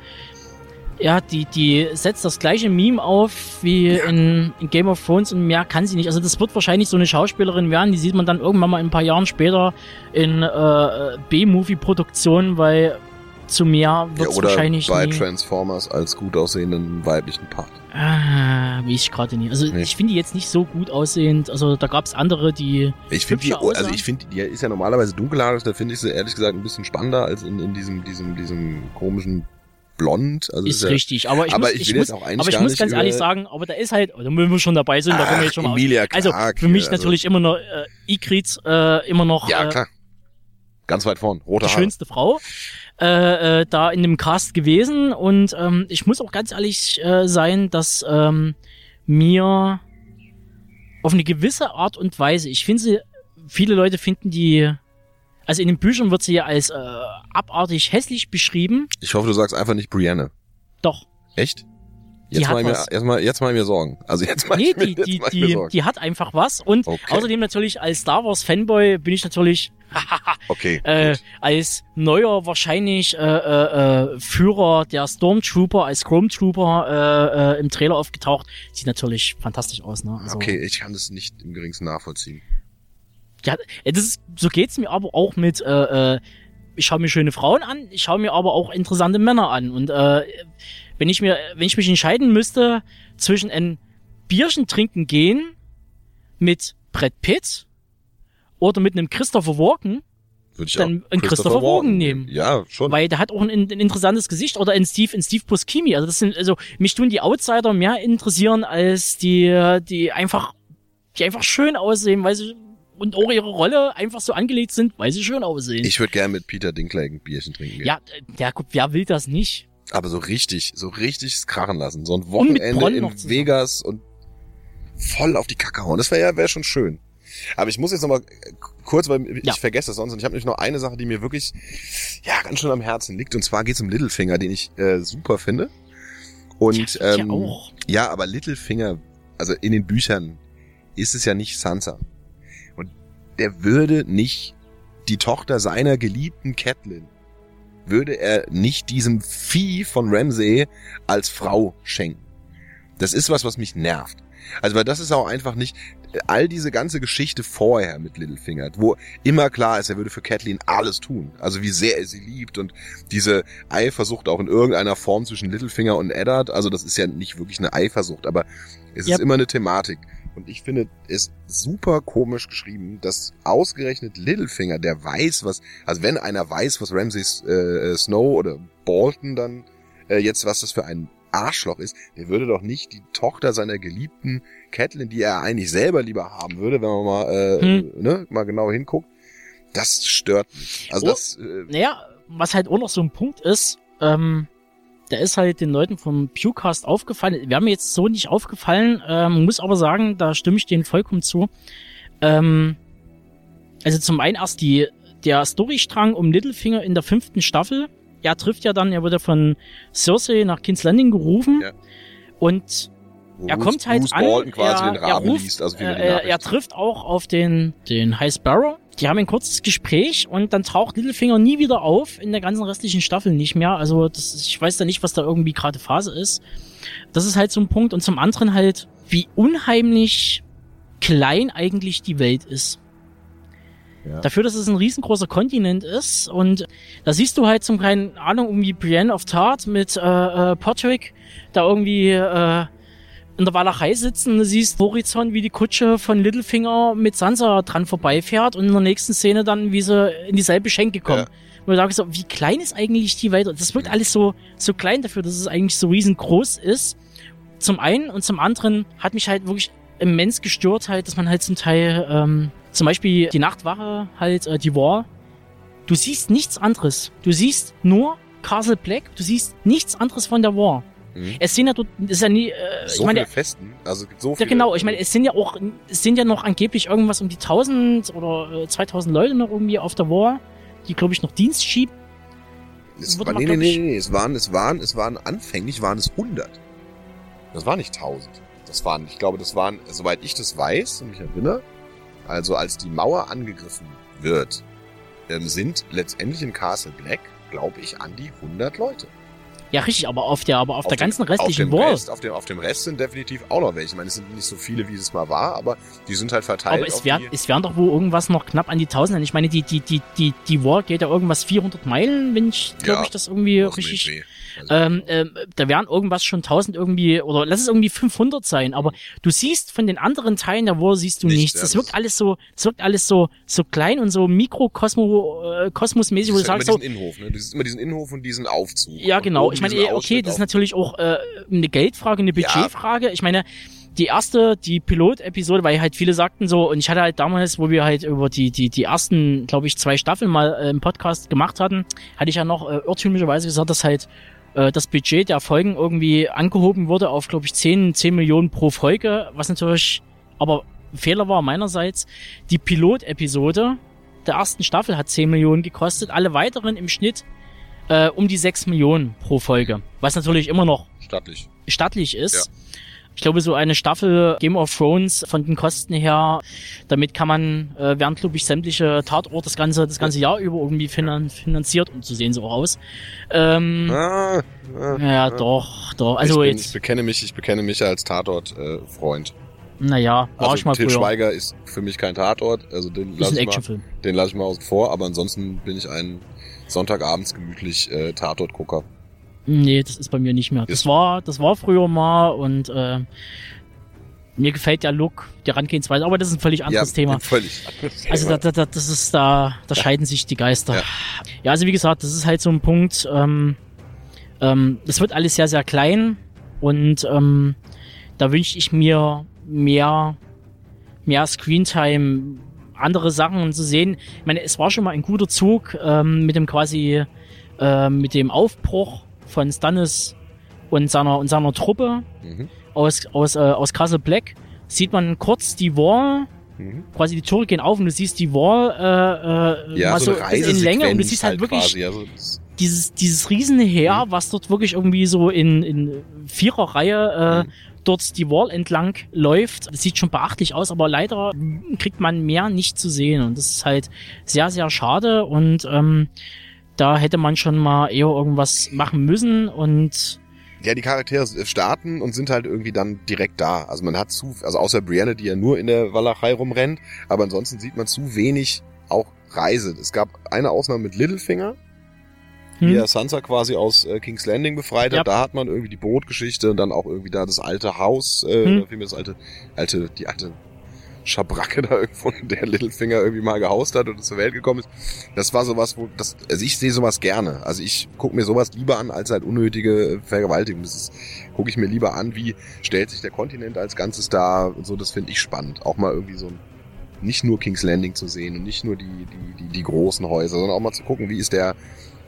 ja, die, die setzt das gleiche Meme auf wie in, in Game of Thrones und mehr kann sie nicht. Also das wird wahrscheinlich so eine Schauspielerin werden, die sieht man dann irgendwann mal ein paar Jahren später in äh, B-Movie-Produktionen, weil zu mehr Ja, wird es oder wahrscheinlich bei nie. Transformers als gut aussehenden weiblichen Part. Ah, wie ich gerade nie. Also Nee. ich finde die jetzt nicht so gut aussehend. Also da gab's andere, die Ich finde die, also aussahen. ich finde, die ist ja normalerweise dunkelhaarig, da finde ich sie ehrlich gesagt ein bisschen spannender als in, in diesem, diesem, diesem komischen Blond. Also ist ja, richtig. Aber ich aber muss, ich ich, muss, aber ich muss ganz ehrlich sagen, aber da ist halt, da wenn wir schon dabei sind, da können wir jetzt schon mal. Emilia also für mich also- natürlich immer noch äh, Ikrit äh, immer noch Ja, äh, klar. Ganz weit vorn, rote die Haare. schönste Frau äh, äh, da in dem Cast gewesen und ähm, ich muss auch ganz ehrlich äh, sein, dass ähm, mir auf eine gewisse Art und Weise, ich finde sie, viele Leute finden die, also in den Büchern wird sie ja als äh, abartig hässlich beschrieben, Ich hoffe, du sagst einfach nicht Brienne. doch. Echt? Die Jetzt mal mir, jetzt mal, jetzt mal mir Sorgen. Also jetzt mal Nee, ich mir, die, die, die, Sorgen. die hat einfach was und Okay. außerdem natürlich als Star Wars Fanboy bin ich natürlich okay. äh, gut. als neuer wahrscheinlich äh, äh, äh, Führer der Stormtrooper, als Stormtrooper äh, äh, im Trailer aufgetaucht. Sieht natürlich fantastisch aus, ne? Also, Okay, ich kann das nicht im geringsten nachvollziehen. Ja, das ist, so geht's mir aber auch mit, äh, äh, ich schaue mir schöne Frauen an, ich schaue mir aber auch interessante Männer an. Und äh, wenn ich mir, wenn ich mich entscheiden müsste zwischen ein Bierchen trinken gehen mit Brad Pitt oder mit einem Christopher Walken, Würde ich Dann auch einen Christopher Walken nehmen. Ja, schon. weil der hat auch ein, ein interessantes Gesicht oder ein Steve, ein Steve Buscemi. Also das sind, also mich tun die Outsider mehr interessieren als die, die einfach, die einfach schön aussehen, weil sie und auch ihre Rolle einfach so angelegt sind, weil sie schön aussehen. ich würde gerne mit Peter Dinklage ein Bierchen trinken gehen. ja, äh, ja, gut, wer will das nicht? Aber so richtig, so richtig krachen lassen. So ein Wochenende in. Vegas und voll auf die Kacke hauen. Das wäre ja wär schon schön. Aber ich muss jetzt nochmal kurz, weil ich Ja. vergesse es sonst. Und ich habe nämlich noch eine Sache, die mir wirklich ja ganz schön am Herzen liegt. Und zwar geht es um Littlefinger, den ich äh, super finde. Und ja, ähm. Ja, aber Littlefinger, also in den Büchern ist es ja nicht Sansa. Der würde nicht die Tochter seiner geliebten Catelyn, würde er nicht diesem Vieh von Ramsay als Frau schenken. Das ist was, was mich nervt. Also, weil das ist auch einfach nicht all diese ganze Geschichte vorher mit Littlefinger, wo immer klar ist, er würde für Catelyn alles tun. Also wie sehr er sie liebt und diese Eifersucht auch in irgendeiner Form zwischen Littlefinger und Eddard. Also das ist ja nicht wirklich eine Eifersucht, aber es Yep. ist immer eine Thematik. Und ich finde es super komisch geschrieben, dass ausgerechnet Littlefinger, der weiß, was, also wenn einer weiß, was Ramsay äh, Snow oder Bolton dann äh, jetzt, was das für ein Arschloch ist, der würde doch nicht die Tochter seiner geliebten Catelyn, die er eigentlich selber lieber haben würde, wenn man mal, äh, Hm. ne, mal genau hinguckt. Das stört mich. Also Oh. das, äh, Naja, was halt auch noch so ein Punkt ist, ähm, der ist halt den Leuten vom Pewcast aufgefallen. Wäre mir jetzt so nicht aufgefallen, ähm, muss aber sagen, da stimme ich denen vollkommen zu. Ähm, also zum einen erst die, der Storystrang um Littlefinger in der fünften Staffel. Er trifft ja dann, er wird ja von Cersei nach King's Landing gerufen. Ja. Und wo er Bruce- kommt halt Bruce an, quasi er, den er Rahmen ruft, liest, also die äh, er trifft auch auf den, den High Sparrow. Die haben ein kurzes Gespräch und dann taucht Littlefinger nie wieder auf, in der ganzen restlichen Staffel nicht mehr. Also das, ich weiß da nicht, was da irgendwie gerade Phase ist. Das ist halt so ein Punkt. Und zum anderen halt, wie unheimlich klein eigentlich die Welt ist. Ja. Dafür, dass es ein riesengroßer Kontinent ist und da siehst du halt zum keine Ahnung irgendwie Brienne of Tart mit äh, äh, Patrick da irgendwie äh, in der Walachei sitzen, du siehst Horizont, wie die Kutsche von Littlefinger mit Sansa dran vorbeifährt und in der nächsten Szene dann, wie sie in dieselbe Schenke kommen. Ja. Du sagst, so, wie klein ist eigentlich die Welt? Das wirkt alles so, so klein dafür, dass es eigentlich so riesengroß ist. Zum einen und zum anderen hat mich halt wirklich immens gestört halt, dass man halt zum Teil, ähm, zum Beispiel die Nachtwache halt, äh, die War, du siehst nichts anderes. Du siehst nur Castle Black, du siehst nichts anderes von der War. Mhm. Es sind ja dort, es ist ja nie, äh, so ich meine, viele Festen, also gibt so ja viele. genau, ich meine, es sind ja auch, es sind ja noch angeblich irgendwas um die 1000 oder äh, 2000 Leute noch irgendwie auf der War, die glaube ich noch Dienst schieben. Es war, nee, nee, nee, nee, es waren, es waren, es waren, anfänglich waren es 100. Das war nicht 1000. Das waren, ich glaube, das waren, soweit ich das weiß und mich erinnere, also als die Mauer angegriffen wird, ähm, sind letztendlich in Castle Black, glaube ich, an die 100 Leute. Ja, richtig, aber auf der, aber auf, der dem- ganzen restlichen auf dem War. Rest, auf, dem, auf dem Rest sind definitiv auch noch welche. Ich meine, es sind nicht so viele, wie es mal war, aber die sind halt verteilt Aber es auf wären, die, es wären doch wohl irgendwas noch knapp an die 1000. Ich meine, die, die, die, die, die War geht ja irgendwas 400 Meilen, wenn ich, glaube Ja, ich, das irgendwie dem richtig. Also, ähm, ähm, da wären irgendwas schon 1000 irgendwie, oder lass es irgendwie 500 sein, aber du siehst von den anderen Teilen der War siehst du Nichts, nichts. das das- wirkt alles so, das wirkt alles so, so klein und so mikrokosmo, äh, wo du ist ja sagst so, Innenhof, ne? Du siehst immer diesen Innenhof und diesen Aufzug. ja genau. Ich meine, eh, okay, Ausschnitt das ist natürlich auch äh, eine Geldfrage, eine Ja. Budgetfrage. Ich meine, die erste, die Pilot-Episode, weil halt viele sagten so, und ich hatte halt damals, wo wir halt über die, die, die ersten, glaube ich, zwei Staffeln mal äh, im Podcast gemacht hatten, hatte ich ja noch äh, irrtümlicherweise gesagt, dass halt äh, das Budget der Folgen irgendwie angehoben wurde auf, glaube ich, 10, 10 Millionen pro Folge, was natürlich aber Fehler war meinerseits. Die Pilot-Episode der ersten Staffel hat 10 Millionen gekostet, alle weiteren im Schnitt äh, um die 6 Millionen pro Folge, was natürlich immer noch Stattlich. stattlich ist. Ich glaube, so eine Staffel Game of Thrones von den Kosten her, damit kann man, äh, werden, glaube ich, sämtliche Tatorte das ganze, das ganze Jahr über irgendwie finan finanziert und so sehen sie auch aus. Ähm, Ah, ah, ja, ah. doch, doch. Also ich, bin, ich jetzt, bekenne mich, ich bekenne mich als Tatort-Freund. naja, war also ich mal Til früher. Schweiger ist für mich kein Tatort, also den lasse ich, mal- Actionfilm. den lass ich mal außen vor, aber ansonsten bin ich ein Sonntagabends gemütlich äh, Tatort-Gucker. Nee, das ist bei mir nicht mehr. Das war, das war früher mal und äh, mir gefällt der Look, die Herangehensweise, aber das ist ein völlig anderes Thema. Völlig anderes Also da, da, das ist da, da scheiden sich die Geister. Ja. Ja. also wie gesagt, das ist halt so ein Punkt. Ähm, ähm, das wird alles sehr, sehr klein und ähm, da wünsche ich mir mehr, mehr Screentime, andere Sachen zu sehen. Ich meine, es war schon mal ein guter Zug ähm, mit dem quasi ähm, mit dem Aufbruch von Stannis und seiner und seiner Truppe Mhm. aus aus äh, aus Castle Black sieht man kurz die Wall Mhm. quasi die Tore gehen auf und du siehst die Wall äh, äh, Ja, mal so so in Länge und du siehst halt wirklich quasi. Also dieses dieses riesene Heer, was dort wirklich irgendwie so in in Viererreihe äh, Mhm. Dort die Wall entlang läuft. Das sieht schon beachtlich aus, aber leider kriegt man mehr nicht zu sehen und das ist halt sehr sehr schade und ähm, da hätte man schon mal eher irgendwas machen müssen und ja, die Charaktere starten und sind halt irgendwie dann direkt da. Also man hat zu, also außer Brienne, die ja nur in der Walachei rumrennt, aber ansonsten sieht man zu wenig auch Reise. Es gab eine Ausnahme mit Littlefinger, hm, wie er Sansa quasi aus äh, King's Landing befreit hat. Ja. Da hat man irgendwie die Bootgeschichte und dann auch irgendwie da das alte Haus, äh, Hm. vielmehr das alte, alte, die alte Schabracke da irgendwo, der Littlefinger irgendwie mal gehaust hat oder zur Welt gekommen ist. Das war sowas, wo das, also ich sehe sowas gerne. Also ich gucke mir sowas lieber an als halt unnötige Vergewaltigung. Das gucke ich mir lieber an, wie stellt sich der Kontinent als Ganzes dar und so. Das finde ich spannend. Auch mal irgendwie so ein nicht nur King's Landing zu sehen und nicht nur die, die, die, die großen Häuser, sondern auch mal zu gucken, wie ist der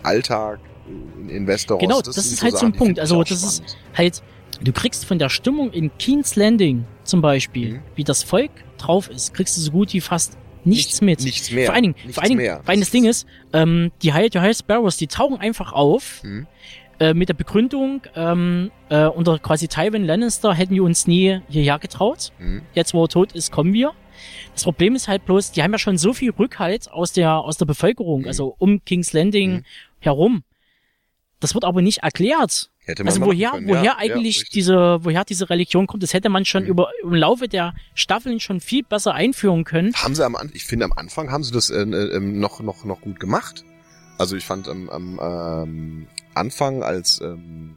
Alltag in, in Westeros. Genau, das, das ist halt so ein Punkt. Also das spannend. ist halt, du kriegst von der Stimmung in King's Landing zum Beispiel, mhm. wie das Volk drauf ist, kriegst du so gut wie fast nichts mit. Nichts mehr. Vor allen Dingen, vor allen Dingen, mehr. weil das Ding ist, ähm, die High, die High Sparrows, die tauchen einfach auf, mhm. äh, mit der Begründung, ähm, äh, unter quasi Tywin Lannister hätten wir uns nie hierher getraut. Mhm. Jetzt, wo er tot ist, kommen wir. Das Problem ist halt bloß, die haben ja schon so viel Rückhalt aus der, aus der Bevölkerung, mhm. also um King's Landing mhm. Herum. Das wird aber nicht erklärt. Hätte man also woher, können. woher ja, eigentlich ja, diese, woher diese Religion kommt, das hätte man schon mhm. über im Laufe der Staffeln schon viel besser einführen können. Haben sie am ich finde am Anfang haben sie das äh, äh, noch noch noch gut gemacht. Also ich fand am, am ähm, Anfang als ähm,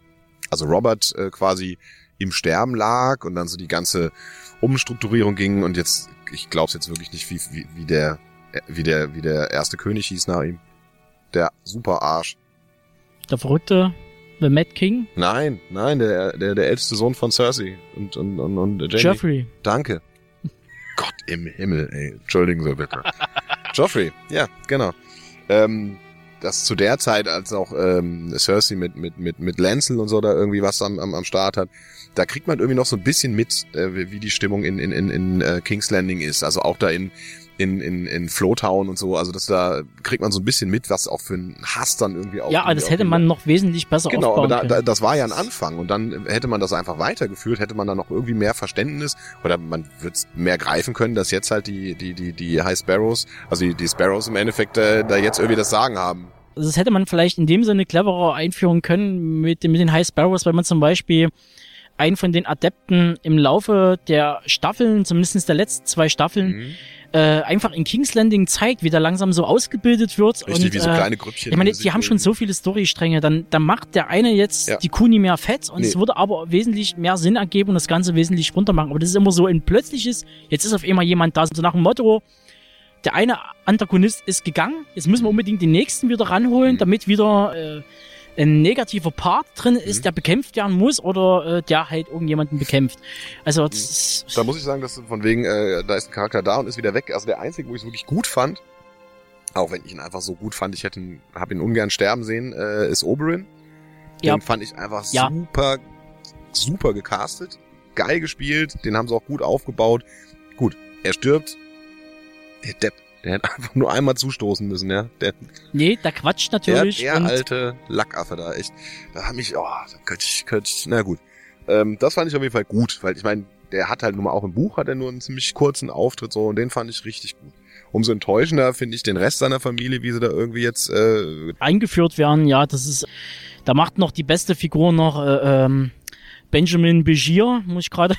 also Robert äh, quasi im Sterben lag und dann so die ganze Umstrukturierung ging und jetzt ich glaube jetzt wirklich nicht wie, wie wie der wie der wie der erste König hieß nach ihm. Der Super Arsch. Der verrückte The Mad King? Nein, nein, der, der, der älteste Sohn von Cersei und, und, und, und Jamie. Joffrey. Danke. Gott im Himmel, ey. Entschuldigen Sie bitte. Joffrey, ja, genau. Ähm, das zu der Zeit, als auch ähm, Cersei mit, mit, mit, mit Lancel und so da irgendwie was am, am, am Start hat, da kriegt man irgendwie noch so ein bisschen mit, äh, wie die Stimmung in, in, in, in uh, King's Landing ist. Also auch da in, in, in, in Flowtown und so. Also das da kriegt man so ein bisschen mit, was auch für ein Hass dann irgendwie auch. Ja, aber das hätte man noch wesentlich besser Genau, aber da, da, das war ja ein Anfang und dann hätte man das einfach weitergeführt, hätte man dann noch irgendwie mehr Verständnis oder man wird mehr greifen können, dass jetzt halt die, die, die, die High Sparrows, also die, die Sparrows im Endeffekt äh, da jetzt irgendwie das Sagen haben. Also das hätte man vielleicht in dem Sinne cleverer einführen können mit, mit den High Sparrows, weil man zum Beispiel einen von den Adepten im Laufe der Staffeln, zumindest der letzten zwei Staffeln, mhm äh, einfach in King's Landing zeigt, wie der langsam so ausgebildet wird. Richtig, und, wie so äh, kleine Grüppchen. Ich meine, die haben schon so viele Storystränge, dann, dann macht der eine jetzt ja. die Kuh nie mehr fett und nee. es würde aber wesentlich mehr Sinn ergeben und das Ganze wesentlich runter machen. Aber das ist immer so ein plötzliches, jetzt ist auf einmal jemand da, so nach dem Motto, der eine Antagonist ist gegangen, jetzt müssen wir unbedingt den nächsten wieder ranholen, mhm. damit wieder äh, ein negativer Part drin ist, mhm. der bekämpft werden muss oder äh, der halt irgendjemanden bekämpft. Also das da muss ich sagen, dass von wegen äh, da ist ein Charakter da und ist wieder weg. Also der einzige, wo ich es wirklich gut fand, auch wenn ich ihn einfach so gut fand, ich hätte ihn, hab ihn ungern sterben sehen, äh, ist Oberyn. Den ja. fand ich einfach ja. super, super gecastet, geil gespielt, den haben sie auch gut aufgebaut. Gut, er stirbt, der Depp der hätte einfach nur einmal zustoßen müssen, ja. Der, nee, der quatscht natürlich. Der, der alte Lackaffe da, echt. Da hat mich, oh, da könnte ich, könnte ich, na gut. Ähm, das fand ich auf jeden Fall gut, weil ich meine, der hat halt nur mal auch im Buch, hat er nur einen ziemlich kurzen Auftritt so und den fand ich richtig gut. Umso enttäuschender finde ich den Rest seiner Familie, wie sie da irgendwie jetzt äh, eingeführt werden. Ja, das ist, da macht noch die beste Figur noch äh, ähm, Benjamin Begier, muss ich gerade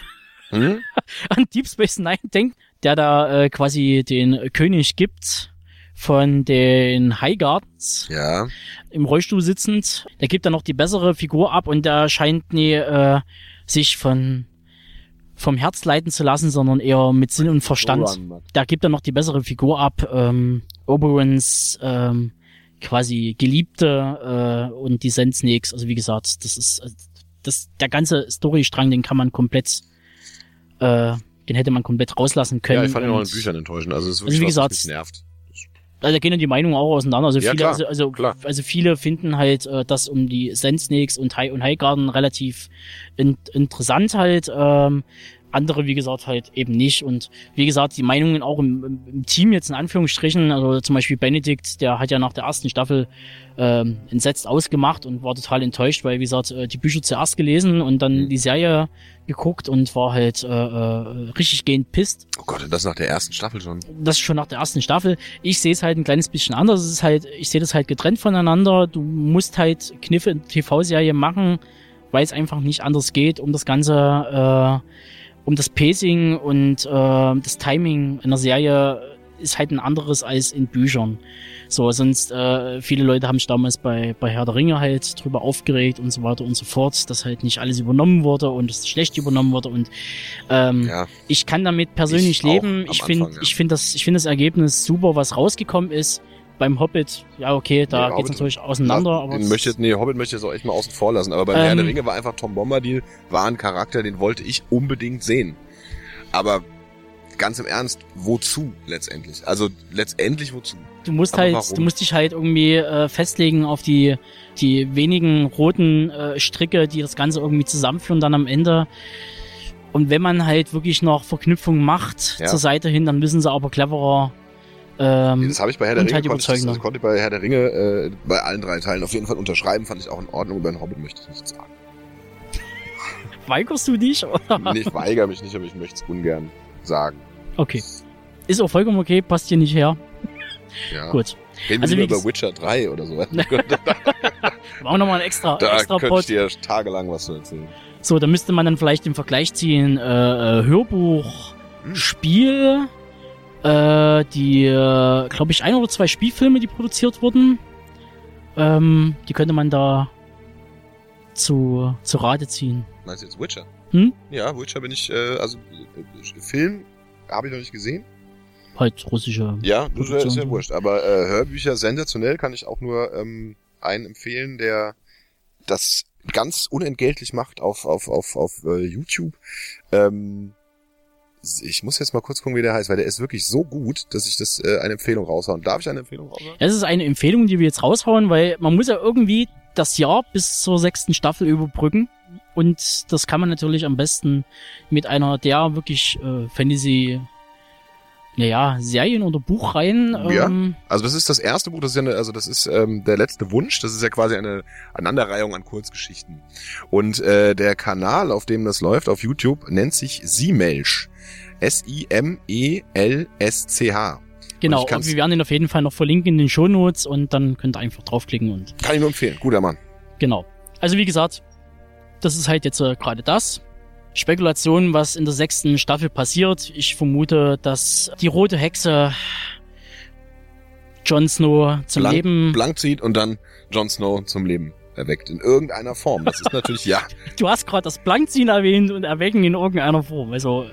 hm? an Deep Space Nine denken der da äh, quasi den König gibt von den Highgardens. Ja. Im Rollstuhl sitzend. Der gibt dann noch die bessere Figur ab und der scheint nie äh, sich von vom Herz leiten zu lassen, sondern eher mit Sinn und Verstand. Da gibt er noch die bessere Figur ab. Ähm, Oberons ähm, quasi Geliebte äh, und die Sand Snakes. Also wie gesagt, das ist äh, das der ganze Storystrang, den kann man komplett äh, den hätte man komplett rauslassen können. Ja, ich fand ihn auch in Büchern enttäuschend. Also, es ist wirklich also wie gesagt, was, nervt. Also da gehen die Meinungen auch auseinander. Also ja, viele, klar, also, also, klar. also viele finden halt äh, das um die Sand Snakes und High und Highgarden relativ in, interessant halt. Ähm, andere, wie gesagt, halt eben nicht. Und wie gesagt, die Meinungen auch im, im, Team jetzt in Anführungsstrichen, also zum Beispiel Benedikt, der hat ja nach der ersten Staffel ähm, entsetzt ausgemacht und war total enttäuscht, weil, wie gesagt, äh, die Bücher zuerst gelesen und dann mhm. die Serie geguckt und war halt äh, äh, richtig gehend pisst. Oh Gott, das nach der ersten Staffel schon. Das ist schon nach der ersten Staffel. Ich sehe es halt ein kleines bisschen anders. Es ist halt, ich sehe das halt getrennt voneinander. Du musst halt Kniffe in TV-Serie machen, weil es einfach nicht anders geht, um das Ganze äh, um das Pacing und äh, das Timing einer Serie ist halt ein anderes als in Büchern. So, sonst äh, viele Leute haben sich damals bei, bei Herr der Ringe halt drüber aufgeregt und so weiter und so fort, dass halt nicht alles übernommen wurde und es schlecht übernommen wurde und ähm, Ja, ich kann damit persönlich Ich leben. Ich finde, ja. ich finde das, ich finde das Ergebnis super, was rausgekommen ist. Beim Hobbit, ja okay, da Nee, geht's Hobbit- natürlich auseinander, aber den das- möchte, nee, Hobbit möchte ich jetzt auch echt mal außen vor lassen. Aber beim Ähm, Herr der Ringe war einfach Tom Bombadil, war ein Charakter, den wollte ich unbedingt sehen. Aber ganz im Ernst, wozu letztendlich? Also letztendlich wozu? du musst aber halt, warum? du musst dich halt irgendwie äh, festlegen auf die die wenigen roten äh, Stricke, die das Ganze irgendwie zusammenführen dann am Ende. Und wenn man halt wirklich noch Verknüpfungen macht Ja. zur Seite hin, dann müssen sie aber cleverer. Ähm, Das habe ich bei Herr der Ringe, halt konnte ich, das, konnte ich bei Herr der Ringe äh, bei allen drei Teilen auf jeden Fall unterschreiben, fand ich auch in Ordnung. Über den Hobbit möchte ich nichts sagen. weigerst du dich? Oder? Nee, ich weigere mich nicht, aber ich möchte es ungern sagen. Okay. Ist auch vollkommen okay, passt hier nicht her. Ja. Gut. Reden wir Also wie über Witcher 3 oder so. da Machen wir nochmal ein extra, extra könnte ich Pod. dir tagelang was zu erzählen. So, da müsste man dann vielleicht im Vergleich ziehen, äh, äh, Hörbuch, Hm. Spiel, äh, die, äh, glaube ich, ein oder zwei Spielfilme, die produziert wurden. Ähm, die könnte man da zu, zu Rate ziehen. Meinst du jetzt Witcher? Hm? Ja, Witcher bin ich, äh, also äh, Film habe ich noch nicht gesehen. Halt russische. Ja, das ist ja- wurscht. Aber äh, Hörbücher sensationell kann ich auch nur ähm, einen empfehlen, der das ganz unentgeltlich macht auf, auf, auf, auf äh, YouTube. Ähm, ich muss jetzt mal kurz gucken, wie der heißt, weil der ist wirklich so gut, dass ich das äh, eine Empfehlung raushauen. Darf ich eine Empfehlung raushauen? Das ist eine Empfehlung, die wir jetzt raushauen, weil man muss ja irgendwie das Jahr bis zur sechsten Staffel überbrücken. Und das kann man natürlich am besten mit einer der wirklich äh, Fantasy, naja, Serien oder Buchreihen. Ja. Ähm, Also das ist das erste Buch, das ist ja eine, also das ist ähm, der letzte Wunsch, das ist ja quasi eine Aneinanderreihung an Kurzgeschichten. Und äh, der Kanal, auf dem das läuft, auf YouTube, nennt sich Siemelsch. E S-I-M-E-L-S-C-H. Genau, ich kann's- und wir werden ihn auf jeden Fall noch verlinken in den Shownotes und dann könnt ihr einfach draufklicken und Kann ich nur empfehlen. Guter Mann. genau. Also wie gesagt, das ist halt jetzt äh, gerade das. Spekulation, was in der sechsten Staffel passiert. Ich vermute, dass die rote Hexe Jon Snow zum Blank- Leben. Blank zieht und dann Jon Snow zum Leben erweckt. In irgendeiner Form. Das ist natürlich, ja. Du hast gerade das Blankziehen erwähnt und erwecken in irgendeiner Form. Also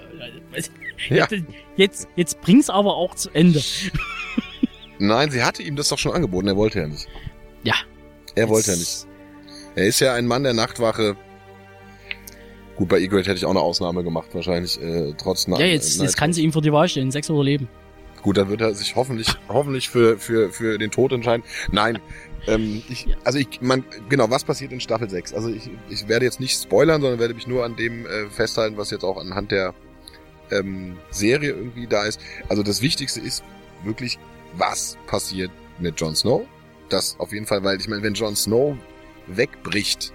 äh, ja. jetzt, jetzt bring's aber auch zu Ende. Nein, sie hatte ihm das doch schon angeboten. Er wollte ja nicht. Ja. Er wollte ja nicht. Er ist ja ein Mann der Nachtwache. Gut, bei Egret hätte ich auch eine Ausnahme gemacht, wahrscheinlich, äh, trotz Ja, jetzt, jetzt kann sie ihm vor die Wahl stellen, Sex oder Leben. Gut, dann wird er sich hoffentlich, hoffentlich für, für, für den Tod entscheiden. Nein. Ähm, ich, also ich, man, genau, was passiert in Staffel 6? Also ich, ich werde jetzt nicht spoilern, sondern werde mich nur an dem äh, festhalten, was jetzt auch anhand der ähm, Serie irgendwie da ist. Also das Wichtigste ist wirklich, was passiert mit Jon Snow? Das auf jeden Fall, weil ich meine, wenn Jon Snow wegbricht,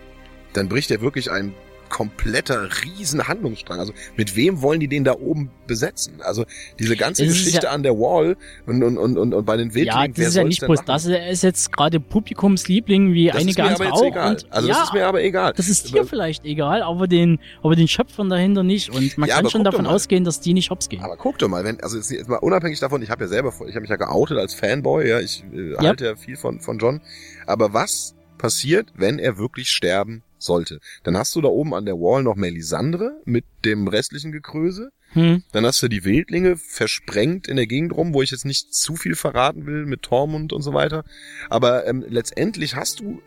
dann bricht er wirklich ein kompletter riesen Handlungsstrang. Also mit wem wollen die den da oben besetzen? Also diese ganze ist Geschichte ja- an der Wall und, und, und, und, und bei den Wildlingen, Ja, das wer ist ja nicht bloß das. Ist jetzt gerade Publikumsliebling wie Das ist einige mir aber andere auch. egal. Und Also ja, das ist mir aber egal. das ist dir vielleicht egal, aber den, aber den Schöpfern dahinter nicht. Und man Ja, kann schon davon ausgehen, dass die nicht hops gehen. Aber guck doch mal, wenn, also jetzt mal unabhängig davon, ich habe ja selber, ich habe mich ja geoutet als Fanboy, ja, ich äh, halte ja viel von, von John. Aber was passiert, wenn er wirklich sterben sollte? Dann hast du da oben an der Wall noch Melisandre mit dem restlichen Gekröse. Hm. Dann hast du die Wildlinge versprengt in der Gegend rum, wo ich jetzt nicht zu viel verraten will mit Tormund und so weiter. Aber ähm, letztendlich hast du,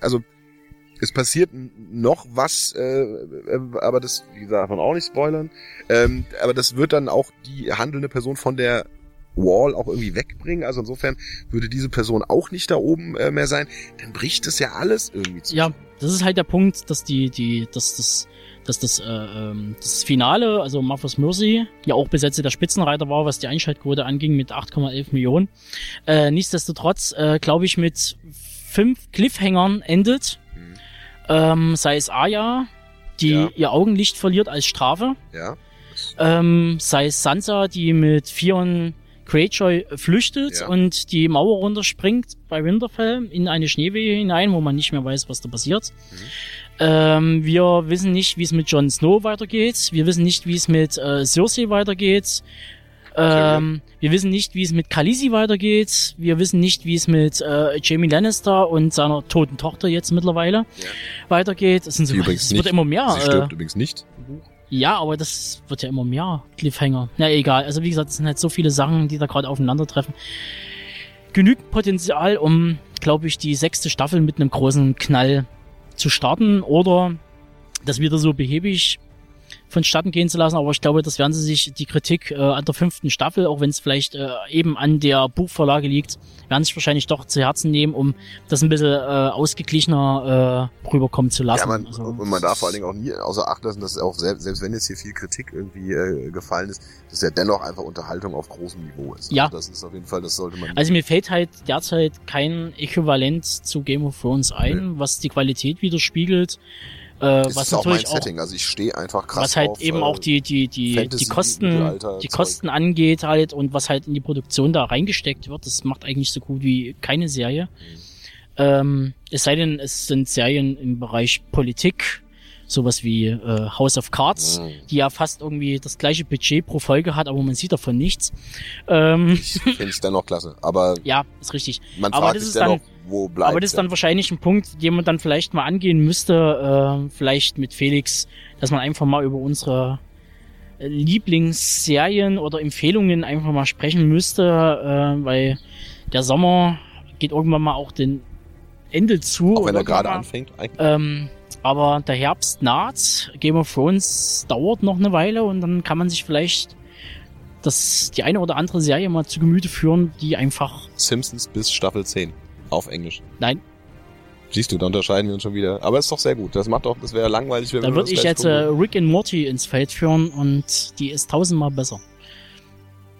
also es passiert noch was, äh, äh, aber das, wie gesagt, man auch nicht spoilern. Ähm, aber das wird dann auch die handelnde Person von der Wall auch irgendwie wegbringen. Also insofern würde diese Person auch nicht da oben äh, mehr sein. Dann bricht es ja alles irgendwie zu. Ja, das ist halt der Punkt, dass die, die, dass das, dass das, äh, ähm, das Finale, also Marvel's Mercy, ja auch bis jetzt der Spitzenreiter war, was die Einschaltquote anging mit 8,11 Millionen. Äh, nichtsdestotrotz, äh, glaube ich, mit fünf Cliffhangern endet. Mhm. Ähm, sei es Aya, die Ja. ihr Augenlicht verliert als Strafe. Ja. Ähm, sei es Sansa, die mit Fion Greyjoy flüchtet Ja. und die Mauer runterspringt bei Winterfell in eine Schneewehe hinein, wo man nicht mehr weiß, was da passiert. Mhm. Ähm, wir wissen nicht, wie es mit Jon Snow weitergeht. Wir wissen nicht, wie es mit äh, Cersei weitergeht. Ähm, wir wissen nicht, wie es mit Khaleesi weitergeht. Wir wissen nicht, wie es mit äh, Jamie Lannister und seiner toten Tochter jetzt mittlerweile Ja. weitergeht. Es, sind so, es wird immer mehr. Sie äh, stirbt übrigens nicht. Ja, aber das wird ja immer mehr Cliffhanger. Na egal. Also wie gesagt, es sind halt so viele Sachen, die da gerade aufeinandertreffen. Genügend Potenzial, um, glaube ich, die sechste Staffel mit einem großen Knall zu starten oder das wieder so behäbig vonstatten gehen zu lassen. Aber ich glaube, das werden sie sich die Kritik äh, an der fünften Staffel, auch wenn es vielleicht äh, eben an der Buchvorlage liegt, werden sich wahrscheinlich doch zu Herzen nehmen, um das ein bisschen äh, ausgeglichener äh, rüberkommen zu lassen. Ja, man, Also, und man darf vor allen Dingen auch nie außer Acht lassen, dass auch selbst, selbst wenn jetzt hier viel Kritik irgendwie äh, gefallen ist, dass ja dennoch einfach Unterhaltung auf großem Niveau ist. Ja. Also das ist auf jeden Fall, das sollte man. Also mir fällt halt derzeit kein Äquivalent zu Game of Thrones ein, was die Qualität widerspiegelt. Äh, das was ist auch mein natürlich auch, Setting. Also ich stehe einfach krass was halt auf, eben äh, auch die die die Fantasy, die Kosten die. Kosten angeht halt und was halt in die Produktion da reingesteckt wird, das macht eigentlich so gut wie keine Serie. Mhm. Ähm, es sei denn, es sind Serien im Bereich Politik, sowas wie äh, House of Cards, Mhm. die ja fast irgendwie das gleiche Budget pro Folge hat, aber man sieht davon nichts. Ähm, Ich finde es dennoch klasse. Aber ja, ist richtig. man Aber fragt das sich ist dann- dennoch, wo bleibt Aber das ist dann wahrscheinlich ein Punkt, den man dann vielleicht mal angehen müsste, äh, vielleicht mit Felix, dass man einfach mal über unsere äh, Lieblingsserien oder Empfehlungen einfach mal sprechen müsste, äh, weil der Sommer geht irgendwann mal auch den Ende zu. auch wenn er gerade anfängt. eigentlich. Ähm, aber der Herbst naht, Game of Thrones dauert noch eine Weile und dann kann man sich vielleicht das, die eine oder andere Serie mal zu Gemüte führen, die einfach, Simpsons bis Staffel 10 auf Englisch. nein, Siehst du, da unterscheiden wir uns schon wieder. Aber ist doch sehr gut. Das macht doch, das wäre langweilig, wenn Da wir würde das ich jetzt äh, gucken. Rick and Morty ins Feld führen und die ist tausendmal besser.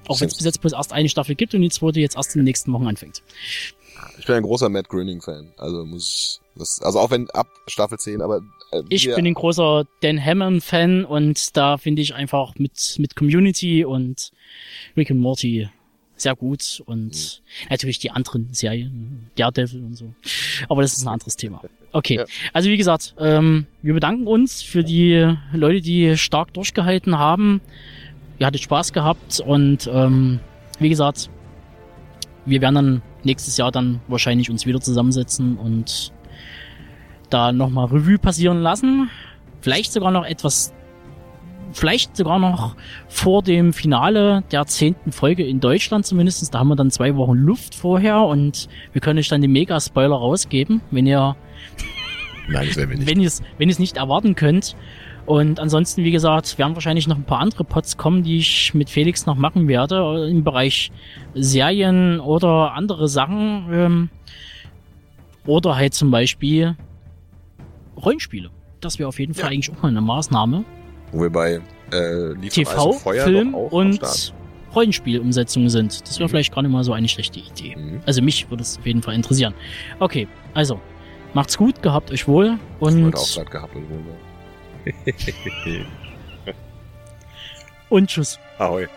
Auch wenn es bis jetzt bloß erst eine Staffel gibt und die zweite jetzt erst in den nächsten Wochen anfängt. Ich bin ein großer Matt Groening Fan. Also muss ich, das, also auch wenn ab Staffel 10, aber äh, Ich bin ein großer Dan Hammond-Fan und da finde ich einfach mit, mit Community und Rick and Morty sehr gut und Mhm. natürlich die anderen Serien, Daredevil und so. Aber das ist ein anderes Thema. Okay, Ja. also wie gesagt, ähm, wir bedanken uns für die Leute, die stark durchgehalten haben. Ihr hattet Spaß gehabt und ähm, wie gesagt, wir werden dann nächstes Jahr dann wahrscheinlich uns wieder zusammensetzen und da nochmal Revue passieren lassen. Vielleicht sogar noch etwas, vielleicht sogar noch vor dem Finale der zehnten Folge in Deutschland zumindest. Da haben wir dann zwei Wochen Luft vorher und wir können euch dann den Mega-Spoiler rausgeben, wenn ihr Nein, das werden wir nicht. wenn ihr es wenn ihr's nicht erwarten könnt. Und ansonsten, wie gesagt, werden wahrscheinlich noch ein paar andere Pots kommen, die ich mit Felix noch machen werde, äh, im Bereich Serien oder andere Sachen. Ähm, oder halt zum Beispiel Rollenspiele. Das wäre auf jeden Fall Ja. eigentlich auch mal eine Maßnahme. Wo wir bei äh, TV, und Feuer Film und Rollenspielumsetzungen sind. Das wäre Mhm. vielleicht gar nicht mal so eine schlechte Idee. Mhm. Also mich würde es auf jeden Fall interessieren. Okay, also macht's gut, gehabt euch wohl Ich wollte auch und, gehabt und wohl. und tschüss. Ahoi.